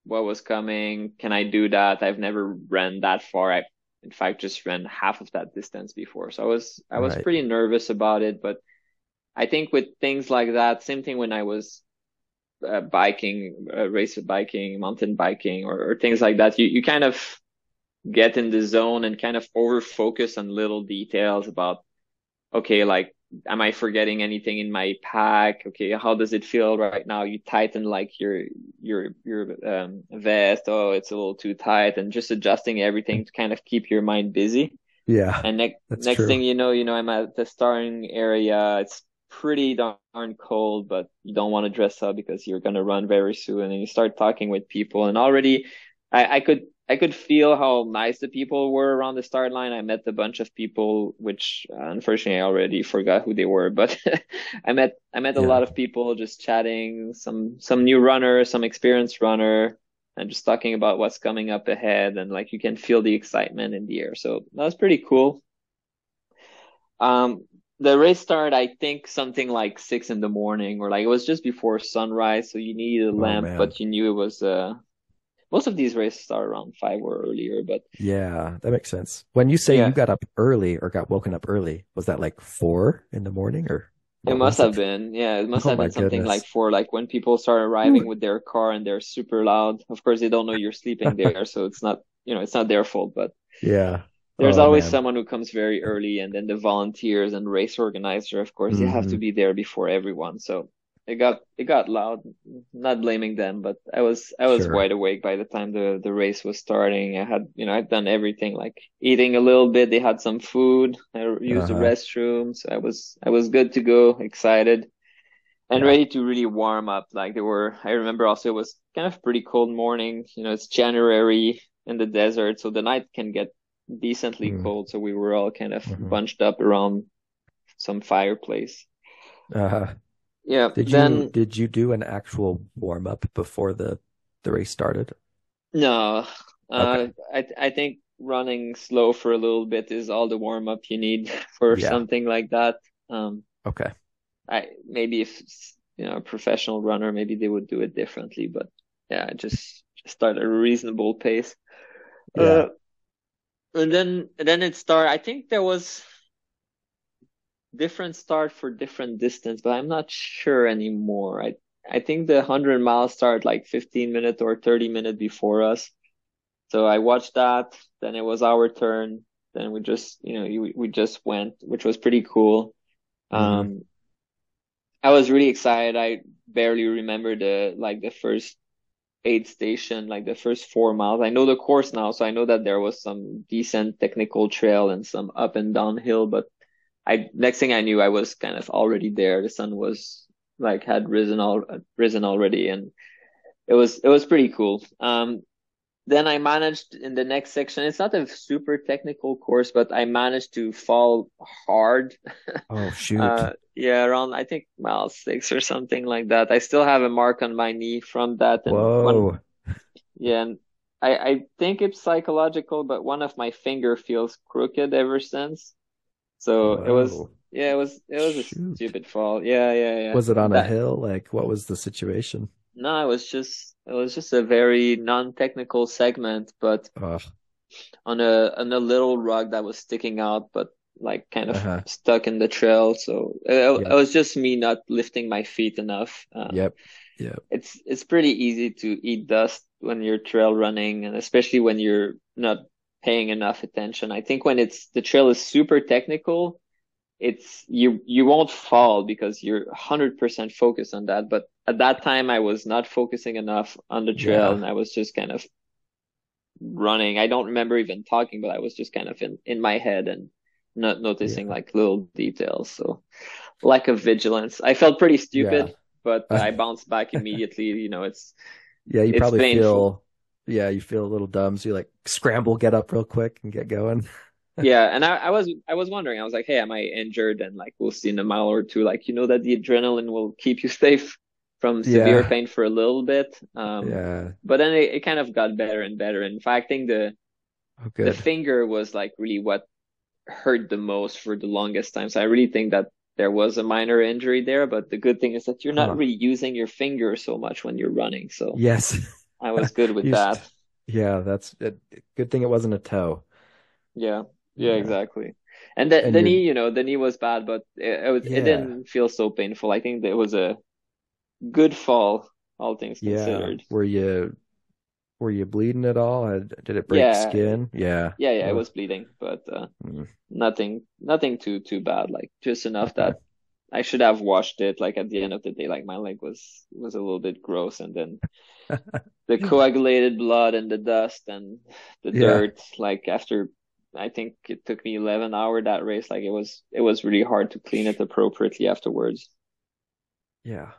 Speaker 2: what was coming. Can I do that? I've never ran that far. I in fact just ran half of that distance before. So I was I was right. pretty nervous about it, but I think with things like that, same thing when I was uh, biking, uh, race biking, mountain biking, or, or things like that. You you kind of get in the zone and kind of over focus on little details about okay, like am I forgetting anything in my pack? Okay, how does it feel right now? You tighten like your your your um, vest. Oh, it's a little too tight, and just adjusting everything to kind of keep your mind busy.
Speaker 1: Yeah.
Speaker 2: And next next thing you know, you know, I'm at the starting area. It's pretty darn cold, but you don't want to dress up because you're gonna run very soon. And you start talking with people, and already I, I could I could feel how nice the people were around the start line. I met a bunch of people, which uh, unfortunately I already forgot who they were, but I met I met yeah. a lot of people just chatting, some some new runner, some experienced runner, and just talking about what's coming up ahead, and like you can feel the excitement in the air. So that was pretty cool. Um, the race started, I think, something like six in the morning, or like it was just before sunrise, so you needed a oh, lamp, oh, but you knew it was uh most of these races are around five or earlier, but
Speaker 1: yeah, that makes sense. When you say yeah. you got up early or got woken up early, was that like four in the morning or?
Speaker 2: It must have it? been, yeah, it must oh have been something goodness. like four, like when people start arriving with their car and they're super loud. Of course, they don't know you're sleeping there, so it's not, you know, it's not their fault, but
Speaker 1: yeah,
Speaker 2: there's oh, always man. someone who comes very early and then the volunteers and race organizer, of course, mm-hmm. they have to mm-hmm. be there before everyone. So it got it got loud. Not blaming them, but I was I was sure. wide awake by the time the the race was starting. I had you know I'd done everything like eating a little bit. They had some food. I used uh-huh. the restroom, so I was I was good to go, excited, and yeah. ready to really warm up. Like there were. I remember also it was kind of pretty cold morning. You know, it's January in the desert, so the night can get decently
Speaker 1: Mm.
Speaker 2: cold, so we were all kind of
Speaker 1: Mhm.
Speaker 2: bunched up around some fireplace.
Speaker 1: Uh,
Speaker 2: Yeah,
Speaker 1: did you did you do an actual warm up before the the race started?
Speaker 2: no, uh, I I think running slow for a little bit is all the warm up you need for
Speaker 1: Yeah.
Speaker 2: something like that. Um,
Speaker 1: Okay.
Speaker 2: I maybe if you know a professional runner, maybe they would do it differently, but yeah, just just start at a reasonable pace.
Speaker 1: Yeah.
Speaker 2: Uh, and then and then it started. I think there was different start for different distance, but I'm not sure anymore. I I think the 100 miles start like 15 minute or 30 minute before us. So I watched that, then it was our turn, then we just, you know, we, we just went, which was pretty cool.
Speaker 1: Mhm.
Speaker 2: Um, I was really excited. I barely remember the like the first aid station, like the first four miles. I know the course now, so I know that there was some decent technical trail and some up and downhill, but I next thing I knew I was kind of already there. The sun was like had risen all risen already and it was it was pretty cool. Um then I managed in the next section. It's not a super technical course, but I managed to fall hard.
Speaker 1: Oh shoot.
Speaker 2: Uh, yeah, around I think mile six or something like that. I still have a mark on my knee from that. And one,
Speaker 1: Whoa.
Speaker 2: yeah, and I I think it's psychological, but one of my finger feels crooked ever since. So it was yeah, it was it was a stupid fall. Yeah, yeah, yeah.
Speaker 1: Was it on a hill? Like what was the situation?
Speaker 2: no, it was just it was just a very non-technical segment, but
Speaker 1: Ugh.
Speaker 2: on a on a little rug that was sticking out, but like kind of
Speaker 1: Uh-huh.
Speaker 2: stuck in the trail. So it, it was just me not lifting my feet enough. Um,
Speaker 1: Yep. Yep.
Speaker 2: it's it's pretty easy to eat dust when you're trail running, and especially when you're not paying enough attention. I think when it's the trail is super technical, it's you you won't fall because you're 100% focused on that. But at that time, I was not focusing enough on the trail,
Speaker 1: Yeah.
Speaker 2: and I was just kind of running. I don't remember even talking, but I was just kind of in in my head and not noticing
Speaker 1: Yeah.
Speaker 2: like little details. So lack of vigilance. I felt pretty
Speaker 1: Yeah.
Speaker 2: stupid, but I bounced back immediately. You know, it's
Speaker 1: Yeah, you probably
Speaker 2: painful.
Speaker 1: feel yeah, you feel a little dumb, so you like scramble, get up real quick and get going.
Speaker 2: Yeah, and I, I was I was wondering. I was like, hey, am I injured? And like we'll see in a mile or two. Like you know that the adrenaline will keep you safe from severe
Speaker 1: Yeah.
Speaker 2: pain for a little bit. Um,
Speaker 1: Yeah.
Speaker 2: but then it, it kind of got better and better. In fact, I think the
Speaker 1: Oh,
Speaker 2: the finger was like really what hurt the most for the longest time. So I really think that there was a minor injury there. But the good thing is that you're not
Speaker 1: Huh.
Speaker 2: really using your finger so much when you're running. So
Speaker 1: Yes.
Speaker 2: I was good with that.
Speaker 1: yeah, that's a good thing it wasn't a toe.
Speaker 2: Yeah, yeah,
Speaker 1: Yeah.
Speaker 2: exactly. And the
Speaker 1: And
Speaker 2: the
Speaker 1: you're
Speaker 2: knee, you know, the knee was bad, but it, it was it didn't feel so painful. I think it was a good fall, all things
Speaker 1: Yeah.
Speaker 2: considered.
Speaker 1: Were you were you bleeding at all? Did it break
Speaker 2: Yeah,
Speaker 1: skin? Yeah.
Speaker 2: yeah, yeah, it
Speaker 1: Oh.
Speaker 2: was bleeding, but uh,
Speaker 1: Mm.
Speaker 2: nothing, nothing too too bad. Like just enough
Speaker 1: Okay.
Speaker 2: that I should have washed it. Like at the end of the day, like my leg was was a little bit gross, and then the coagulated blood and the dust and the
Speaker 1: Yeah.
Speaker 2: dirt. Like after, I think it took me 11 hour that race. Like it was it was really hard to clean it appropriately afterwards.
Speaker 1: Yeah.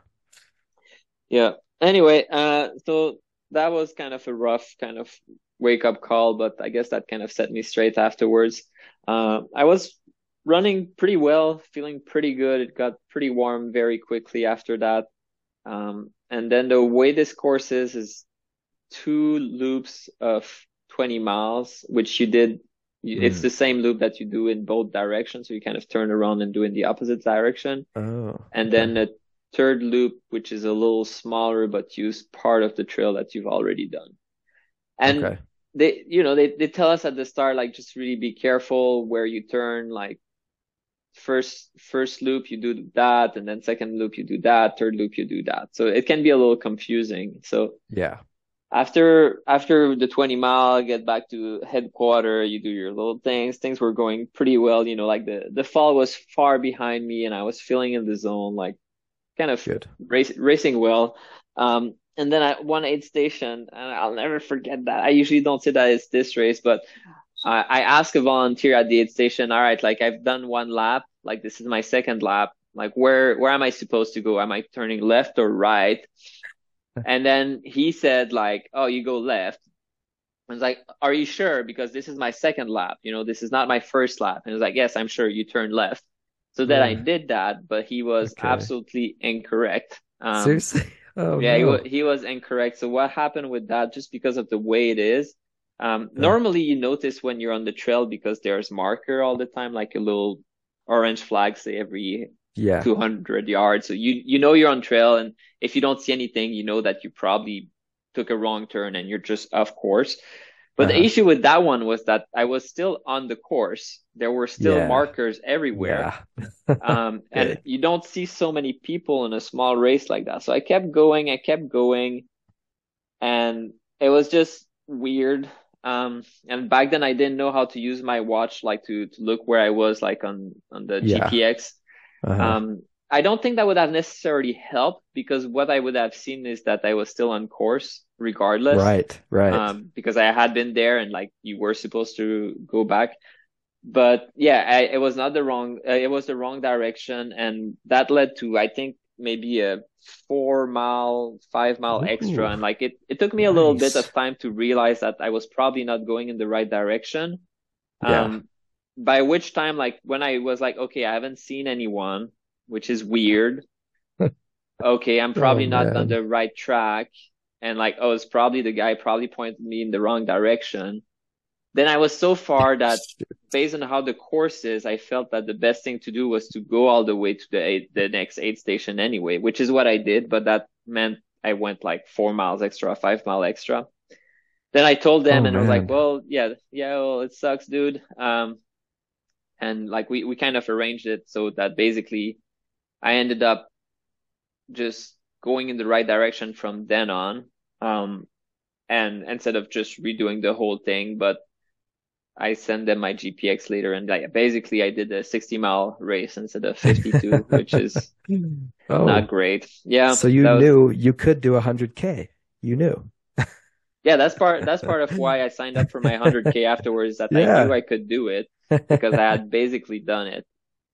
Speaker 2: Yeah. Anyway, uh, so that was kind of a rough kind of wake up call, but I guess that kind of set me straight afterwards. Uh, I was running pretty well, feeling pretty good. It got pretty warm very quickly after that. Um, and then the way this course is, is two loops of 20 miles, which you did. you- It's
Speaker 1: Mm.
Speaker 2: the same loop that you do in both directions. So you kind of turn around and do in the opposite direction.
Speaker 1: Oh,
Speaker 2: And then a third loop, which is a little smaller, but use part of the trail that you've already done. And
Speaker 1: Okay.
Speaker 2: they, you know, they, they tell us at the start, like, just really be careful where you turn, like, first, first loop, you do that, and then second loop, you do that, third loop, you do that. So it can be a little confusing. So
Speaker 1: Yeah.
Speaker 2: after, after the 20 mile, get back to headquarter, you do your little things. Things were going pretty well. You know, like the, the fall was far behind me and I was feeling in the zone, like, kind of
Speaker 1: Good.
Speaker 2: race, racing well. Um, and then at one aid station, and I'll never forget that. I usually don't say that it's this race, but I, I asked a volunteer at the aid station, all right, like I've done one lap, like this is my second lap. Like where, where am I supposed to go? Am I turning left or right? And then he said like, oh, you go left. I was like, "Are you sure?" Because this is my second lap. You know, this is not my first lap. And he was like, "Yes, I'm sure. You turn left." So then I did that, but he was
Speaker 1: Okay.
Speaker 2: absolutely incorrect. Um,
Speaker 1: Seriously? Oh
Speaker 2: yeah, he was he was incorrect. So what happened with that? Just because of the way it is, um,
Speaker 1: Yeah.
Speaker 2: normally you notice when you're on the trail because there's marker all the time, like a little orange flag, say every
Speaker 1: Yeah.
Speaker 2: 200 yards. So you you know you're on trail, and if you don't see anything, you know that you probably took a wrong turn and you're just off course. But the
Speaker 1: Uh-huh.
Speaker 2: issue with that one was that I was still on the course. There were still
Speaker 1: Yeah.
Speaker 2: markers everywhere.
Speaker 1: Yeah.
Speaker 2: Um, and you don't see so many people in a small race like that. So I kept going, I kept going, and it was just weird. Um, and back then I didn't know how to use my watch, like to, to look where I was, like on, on the
Speaker 1: Yeah.
Speaker 2: GPX.
Speaker 1: Uh-huh.
Speaker 2: Um, I don't think that would have necessarily helped because what I would have seen is that I was still on course regardless.
Speaker 1: Right. Right.
Speaker 2: Um, because I had been there and like you were supposed to go back. But yeah, I, it was not the wrong, uh, it was the wrong direction. And that led to, I think, maybe a four mile, five mile extra. And like it, it took me a little bit of time to realize that I was probably not going in the right direction.
Speaker 1: Yeah.
Speaker 2: Um, by which time, like when I was like, okay, I haven't seen anyone, which is weird. Okay, I'm probably
Speaker 1: Oh,
Speaker 2: not on the right track. And like, oh, it's probably the guy probably pointed me in the wrong direction. Then I was so far that based on how the course is, I felt that the best thing to do was to go all the way to the eight, the next aid station anyway, which is what I did, but that meant I went like four miles extra, five mile extra. Then I told them
Speaker 1: Oh,
Speaker 2: and I was like, well, yeah, yeah, well, it sucks, dude. Um, and like we, we kind of arranged it so that basically I ended up just going in the right direction from then on. Um, and instead of just redoing the whole thing, but I sent them my GPX later and like basically I did a 60 mile race instead of 52, which is
Speaker 1: Oh.
Speaker 2: not great. Yeah,
Speaker 1: So you
Speaker 2: was,
Speaker 1: knew you could do 100K. You knew.
Speaker 2: yeah, that's part, that's part of why I signed up for my 100K afterwards that I knew I could do it because I had basically done it,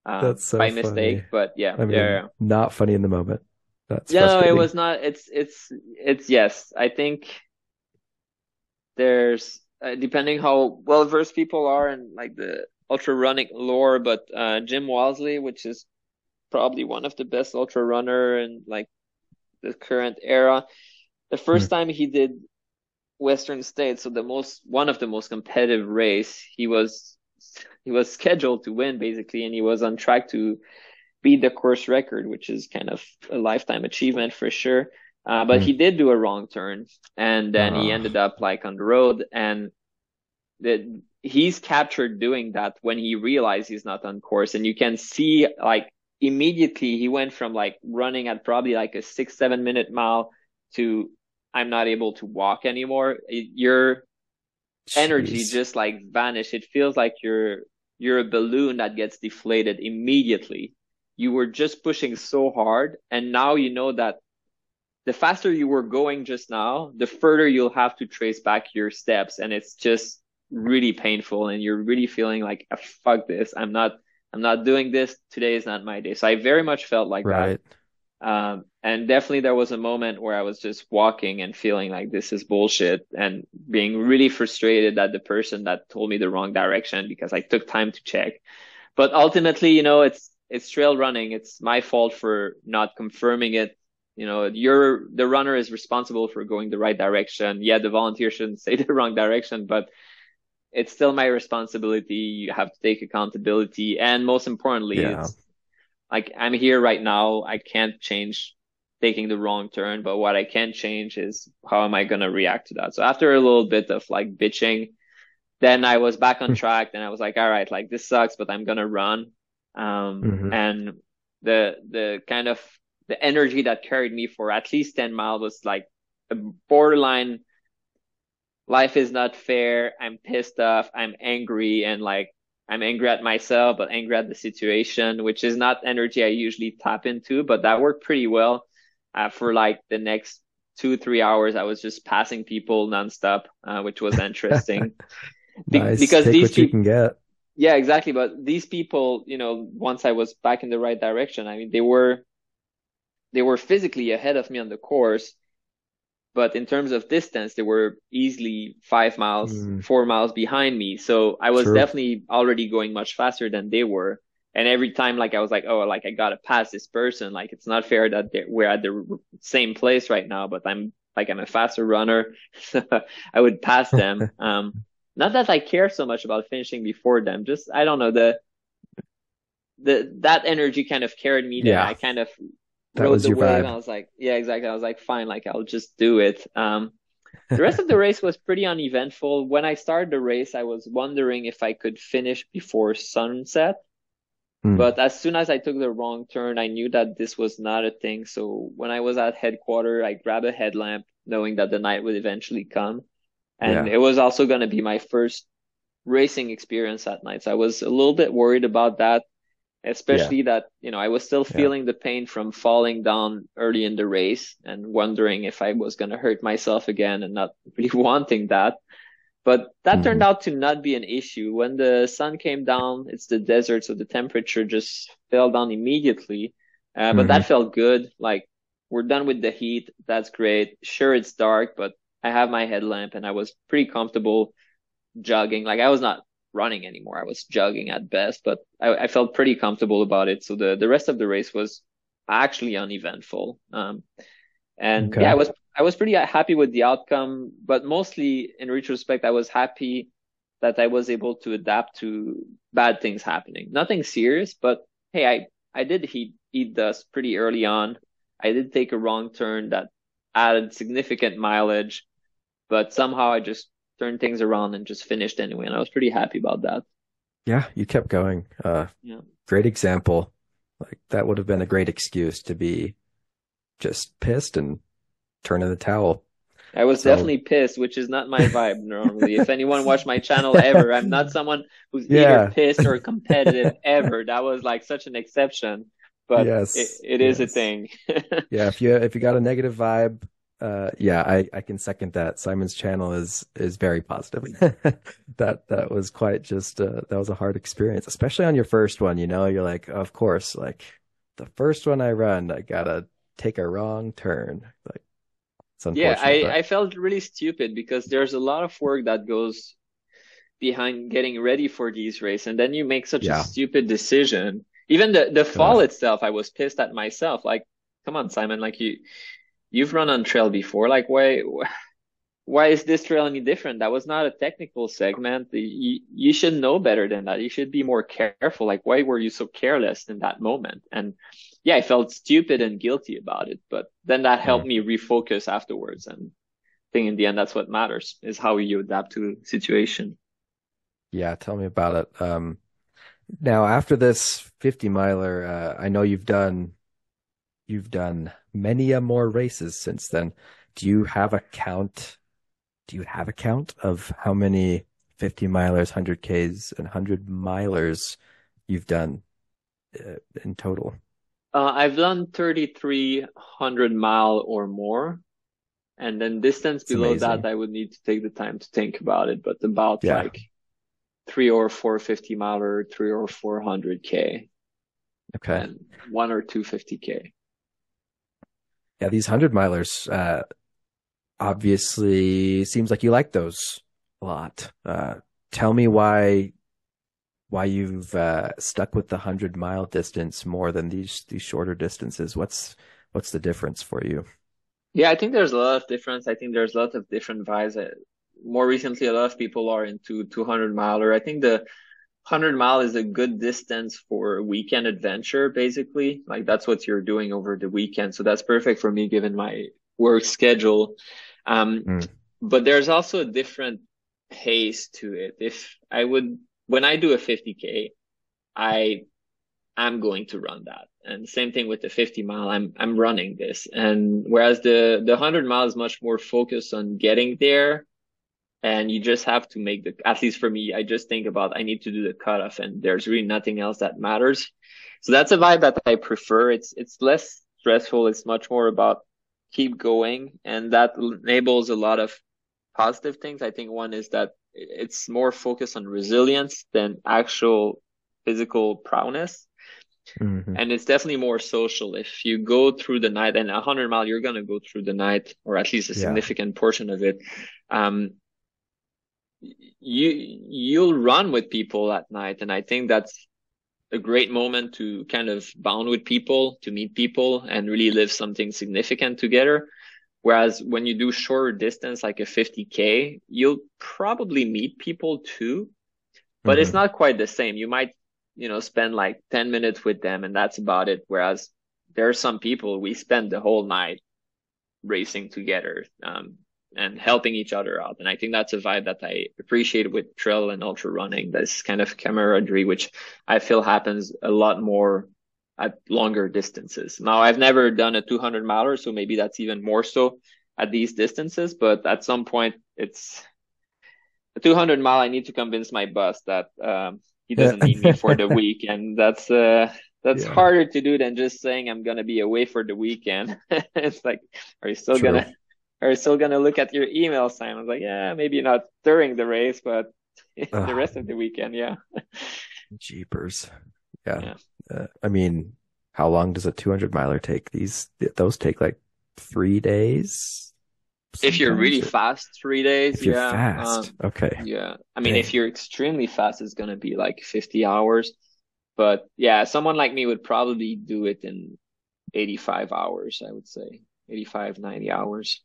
Speaker 2: um,
Speaker 1: That's so
Speaker 2: by mistake. But yeah,
Speaker 1: I mean,
Speaker 2: yeah, yeah.
Speaker 1: not funny in the moment. That's
Speaker 2: Yeah, no, it was not. It's it's it's yes. I think there's uh, depending how well versed people are in like the ultra running lore, but uh, Jim Walmsley, which is probably one of the best ultra runner in like the current era, the
Speaker 1: Hmm.
Speaker 2: first time he did Western States, so the most one of the most competitive race, he was he was scheduled to win basically, and he was on track to beat the course record, which is kind of a lifetime achievement for sure. Uh, but
Speaker 1: Hmm.
Speaker 2: he did do a wrong turn, and then he
Speaker 1: Ah.
Speaker 2: ended up like on the road, and the, he's captured doing that when he realized he's not on course, and you can see like immediately he went from like running at probably like a six seven minute mile to I'm not able to walk anymore. It- Your energy
Speaker 1: Jeez.
Speaker 2: just like vanished. It feels like you're you're a balloon that gets deflated immediately. You were just pushing so hard, and now you know that the faster you were going just now, the further you'll have to trace back your steps, and it's just really painful, and you're really feeling like "Ah, fuck this. I'm not I'm not doing this. Today is not my day. So I very much felt like that.
Speaker 1: Right.
Speaker 2: Um, and definitely there was a moment where I was just walking and feeling like this is bullshit and being really frustrated at the person that told me the wrong direction because I took time to check. But ultimately, you know, it's, it's trail running. It's my fault for not confirming it. You know, you're, the runner is responsible for going the right direction. Yeah, the volunteer shouldn't say the wrong direction, but it's still my responsibility. You have to take accountability. And most importantly,
Speaker 1: Yeah.
Speaker 2: it's like I'm here right now. I can't change taking the wrong turn, but what I can change is how am I going to react to that? So after a little bit of like bitching, then I was back on track. and I was like, all right, like this sucks, but I'm going to run. Um,
Speaker 1: Mhm.
Speaker 2: and the, the kind of the energy that carried me for at least 10 miles was like a borderline life is not fair. I'm pissed off. I'm angry and like I'm angry at myself, but angry at the situation, which is not energy I usually tap into, but that worked pretty well. Uh, for like the next two, three hours, I was just passing people nonstop, uh, which was interesting. Be-
Speaker 1: Nice.
Speaker 2: because
Speaker 1: Take
Speaker 2: these people,
Speaker 1: can get.
Speaker 2: yeah, exactly. But these people, you know, once I was back in the right direction, I mean, they were, they were physically ahead of me on the course, but in terms of distance, they were easily five miles, mm. four miles behind me. So I was True. definitely already going much faster than they were. And every time, like I was like, oh, like I gotta pass this person. Like it's not fair that we're at the same place right now, but I'm like I'm a faster runner, so I would pass them. um, not that I care so much about finishing before them, just I don't know the the that energy kind of carried me there. Yeah. I kind of
Speaker 1: that rode the wave.
Speaker 2: I was like, yeah, exactly. I was like, fine, like I'll just do it. Um, the rest of the race was pretty uneventful. When I started the race, I was wondering if I could finish before sunset. Mm. But as soon as I took the wrong turn, I knew that this was not a thing. So when I was at headquarters, I grabbed a headlamp, knowing that the night would eventually come. And yeah. it was also going to be my first racing experience at night. So I was a little bit worried about that especially yeah. that you know I was still feeling yeah. the pain from falling down early in the race and wondering if I was going to hurt myself again and not really wanting that. But that mm-hmm. turned out to not be an issue. When the sun came down, it's the desert, so the temperature just fell down immediately. Uh, but mm-hmm. that felt good. Like we're done with the heat. That's great. Sure, it's dark, but I have my headlamp and I was pretty comfortable jogging. Like I was not running anymore. I was jogging at best, but I, I, felt pretty comfortable about it. So the, the rest of the race was actually uneventful. Um, and okay. yeah, I was, I was pretty happy with the outcome, but mostly in retrospect, I was happy that I was able to adapt to bad things happening. Nothing serious, but hey, I, I did heat, eat dust pretty early on. I did take a wrong turn that added significant mileage, but somehow I just turned things around and just finished anyway. And I was pretty happy about that.
Speaker 1: Yeah, you kept going. Uh, yeah. Great example. Like that would have been a great excuse to be just pissed and turn in the towel.
Speaker 2: I was so... definitely pissed, which is not my vibe normally. if anyone watched my channel ever, I'm not someone who's yeah. either pissed or competitive ever. That was like such an exception, but yes, it, it is yes. a thing.
Speaker 1: yeah, if you if you got a negative vibe, uh, yeah, I, I can second that. Simon's channel is is very positive. that that was quite just uh, that was a hard experience, especially on your first one. You know, you're like, of course, like the first one I run, I gotta take a wrong turn. Like,
Speaker 2: yeah, I but... I felt really stupid because there's a lot of work that goes behind getting ready for these races, and then you make such yeah. a stupid decision. Even the the fall itself, I was pissed at myself. Like, come on, Simon, like you you've run on trail before. Like, why, why is this trail any different? That was not a technical segment. You, you should know better than that. You should be more careful. Like, why were you so careless in that moment? And yeah, I felt stupid and guilty about it, but then that helped me refocus afterwards. And I think in the end, that's what matters is how you adapt to situation.
Speaker 1: Yeah. Tell me about it. Um, now after this 50 miler, uh, I know you've done, you've done many a more races since then. Do you have a count? Do you have a count of how many 50 milers, 100 Ks, and 100 milers you've done uh, in total?
Speaker 2: Uh, I've done 3,300 mile or more. And then distance That's below amazing. that, I would need to take the time to think about it, but about yeah. like three or four 50 miler, three or 400 K.
Speaker 1: Okay. And
Speaker 2: one or two 50 K
Speaker 1: yeah, these hundred milers, uh, obviously seems like you like those a lot. Uh, tell me why, why you've, uh, stuck with the hundred mile distance more than these, these shorter distances. What's, what's the difference for you?
Speaker 2: Yeah, I think there's a lot of difference. I think there's a lot of different vibes. More recently, a lot of people are into 200 miler. I think the 100 mile is a good distance for weekend adventure, basically. Like that's what you're doing over the weekend. So that's perfect for me given my work schedule. Um, mm. but there's also a different pace to it. If I would, when I do a 50k i am going to run that. And same thing with the 50 mile. I'm, I'm running this. And whereas the, the 100 mile is much more focused on getting there and you just have to make the at least for me i just think about i need to do the cutoff and there's really nothing else that matters so that's a vibe that i prefer it's it's less stressful it's much more about keep going and that enables a lot of positive things i think one is that it's more focused on resilience than actual physical prowess Mm-hmm. And it's definitely more social. If you go through the night and a hundred mile, you're going to go through the night or at least a significant yeah. portion of it. Um, you, you'll run with people at night. And I think that's a great moment to kind of bond with people, to meet people and really live something significant together. Whereas when you do shorter distance, like a 50K, you'll probably meet people too, but mm-hmm. it's not quite the same. You might, you know, spend like 10 minutes with them and that's about it. Whereas there are some people we spend the whole night racing together. Um, and helping each other out. And I think that's a vibe that I appreciate with trail and ultra running. This kind of camaraderie, which I feel happens a lot more at longer distances. Now, I've never done a 200 miler, so maybe that's even more so at these distances. But at some point, it's a 200 mile. I need to convince my boss that um, he doesn't need me for the week, and that's uh, that's yeah. harder to do than just saying I'm gonna be away for the weekend. it's like, are you still True. gonna are you still gonna look at your email, Simon? Like, yeah, maybe not during the race, but the rest of the weekend, yeah.
Speaker 1: Jeepers. Yeah. yeah. Uh, I mean, how long does a 200 miler take? These, those take like three days.
Speaker 2: Sometimes if you're really or... fast, three days.
Speaker 1: If you're
Speaker 2: yeah.
Speaker 1: fast. Um, okay.
Speaker 2: Yeah. I mean, Dang. if you're extremely fast, it's going to be like 50 hours. But yeah, someone like me would probably do it in 85 hours, I would say 85, 90 hours.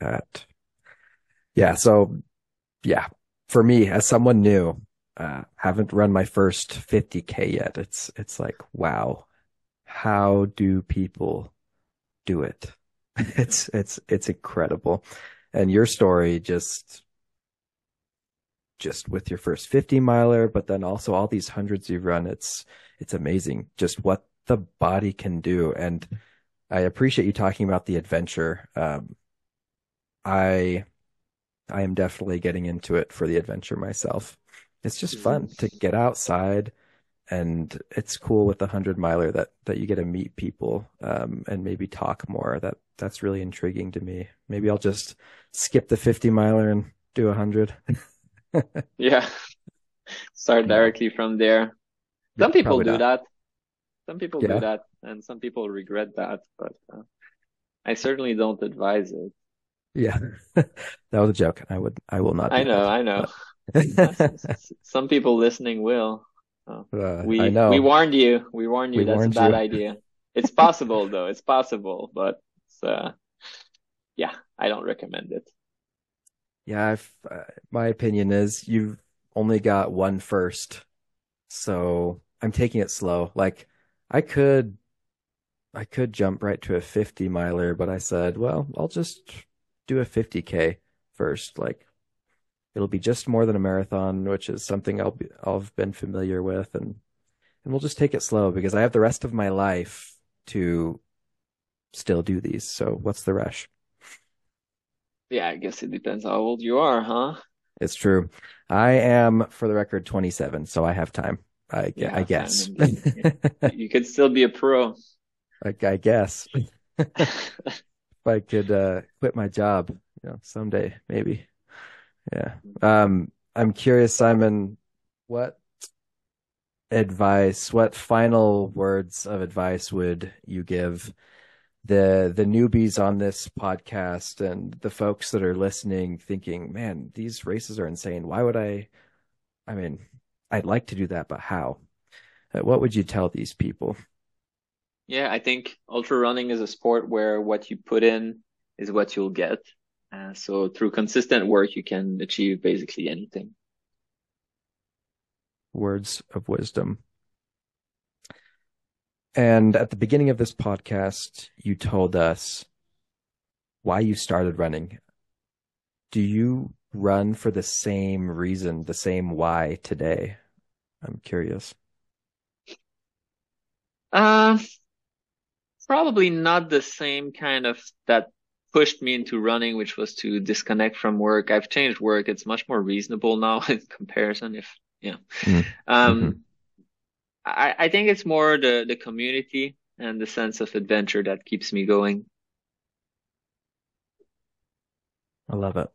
Speaker 1: That. Yeah. So yeah, for me as someone new, uh, haven't run my first 50k yet. It's it's like wow, how do people do it? it's it's it's incredible, and your story just just with your first 50 miler, but then also all these hundreds you've run. It's it's amazing just what the body can do, and I appreciate you talking about the adventure. Um, I I am definitely getting into it for the adventure myself. It's just fun to get outside and it's cool with the hundred miler that that you get to meet people um, and maybe talk more. That that's really intriguing to me. Maybe i'll just skip the 50 miler and do a hundred.
Speaker 2: Yeah. Start directly from there. Some yeah, people do not. that. Some people yeah. do that and some people regret that but uh, i certainly don't advise it
Speaker 1: yeah that was a joke i would i will not
Speaker 2: i know that, i know but... Some people listening will. Oh, uh, we we warned you. We warned you. We that's warned a bad you. idea. It's possible though. It's possible, but it's, uh, yeah, I don't recommend it.
Speaker 1: Yeah, uh, my opinion is you've only got one first, so I'm taking it slow. Like I could, I could jump right to a 50 miler, but I said, well, I'll just do a 50k first. Like it'll be just more than a marathon, which is something I'll be, I've been familiar with, and and we'll just take it slow because I have the rest of my life to still do these. So what's the rush?
Speaker 2: Yeah, I guess it depends how old you are, huh?
Speaker 1: It's true. I am, for the record, 27, so I have time. I, yeah, I guess.
Speaker 2: you could still be a pro.
Speaker 1: Like I guess. if I could uh, quit my job, you know, someday maybe. Yeah. Um, I'm curious, Simon, what advice, what final words of advice would you give the the newbies on this podcast and the folks that are listening thinking, man, these races are insane. Why would I I mean, I'd like to do that, but how? Uh, what would you tell these people?
Speaker 2: Yeah, I think ultra running is a sport where what you put in is what you'll get. Uh, so through consistent work, you can achieve basically anything.
Speaker 1: Words of wisdom. And at the beginning of this podcast, you told us why you started running. Do you run for the same reason, the same why today? I'm curious.
Speaker 2: Uh, probably not the same kind of that pushed me into running, which was to disconnect from work. I've changed work. It's much more reasonable now in comparison. If, yeah. Mm-hmm. Um, mm-hmm. I, I think it's more the, the community and the sense of adventure that keeps me going.
Speaker 1: I love it.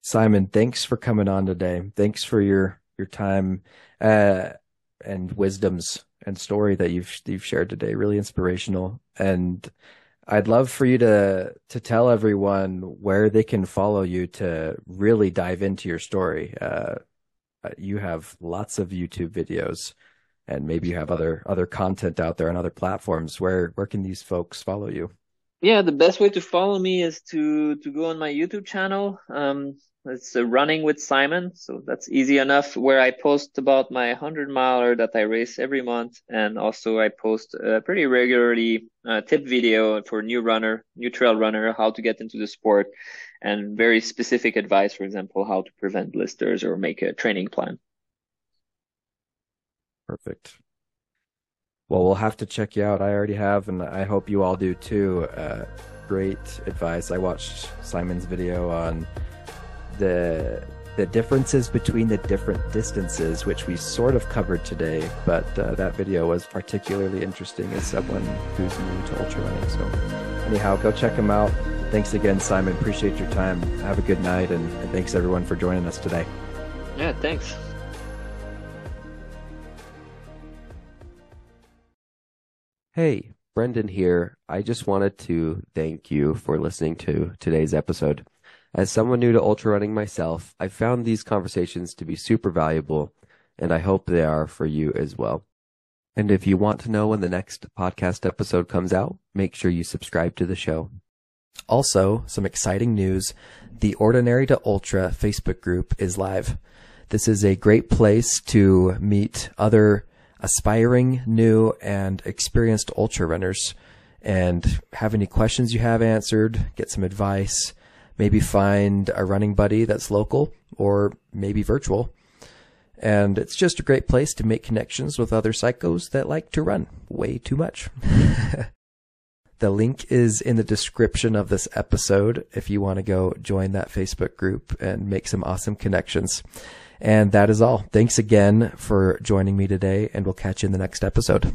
Speaker 1: Simon, thanks for coming on today. Thanks for your, your time. Uh, and wisdoms and story that you've you've shared today. Really inspirational. And I'd love for you to to tell everyone where they can follow you to really dive into your story. Uh, uh you have lots of YouTube videos, and maybe you have other other content out there on other platforms. Where where can these folks follow you?
Speaker 2: Yeah, the best way to follow me is to to go on my YouTube channel. Um, it's uh, running with Simon, so that's easy enough. Where I post about my hundred miler that I race every month, and also I post a pretty regularly uh, tip video for new runner, new trail runner, how to get into the sport, and very specific advice. For example, how to prevent blisters or make a training plan.
Speaker 1: Perfect. Well, we'll have to check you out. I already have, and I hope you all do too. Uh, great advice. I watched Simon's video on the the differences between the different distances, which we sort of covered today, but uh, that video was particularly interesting as someone who's new to ultra running. So, anyhow, go check him out. Thanks again, Simon. Appreciate your time. Have a good night, and, and thanks everyone for joining us today.
Speaker 2: Yeah, thanks.
Speaker 1: Hey, Brendan here. I just wanted to thank you for listening to today's episode. As someone new to ultra running myself, I found these conversations to be super valuable, and I hope they are for you as well. And if you want to know when the next podcast episode comes out, make sure you subscribe to the show. Also, some exciting news. The Ordinary to Ultra Facebook group is live. This is a great place to meet other aspiring, new, and experienced ultra runners and have any questions you have answered, get some advice, maybe find a running buddy that's local or maybe virtual. And it's just a great place to make connections with other psychos that like to run way too much. the link is in the description of this episode if you want to go join that Facebook group and make some awesome connections. And that is all. Thanks again for joining me today, and we'll catch you in the next episode.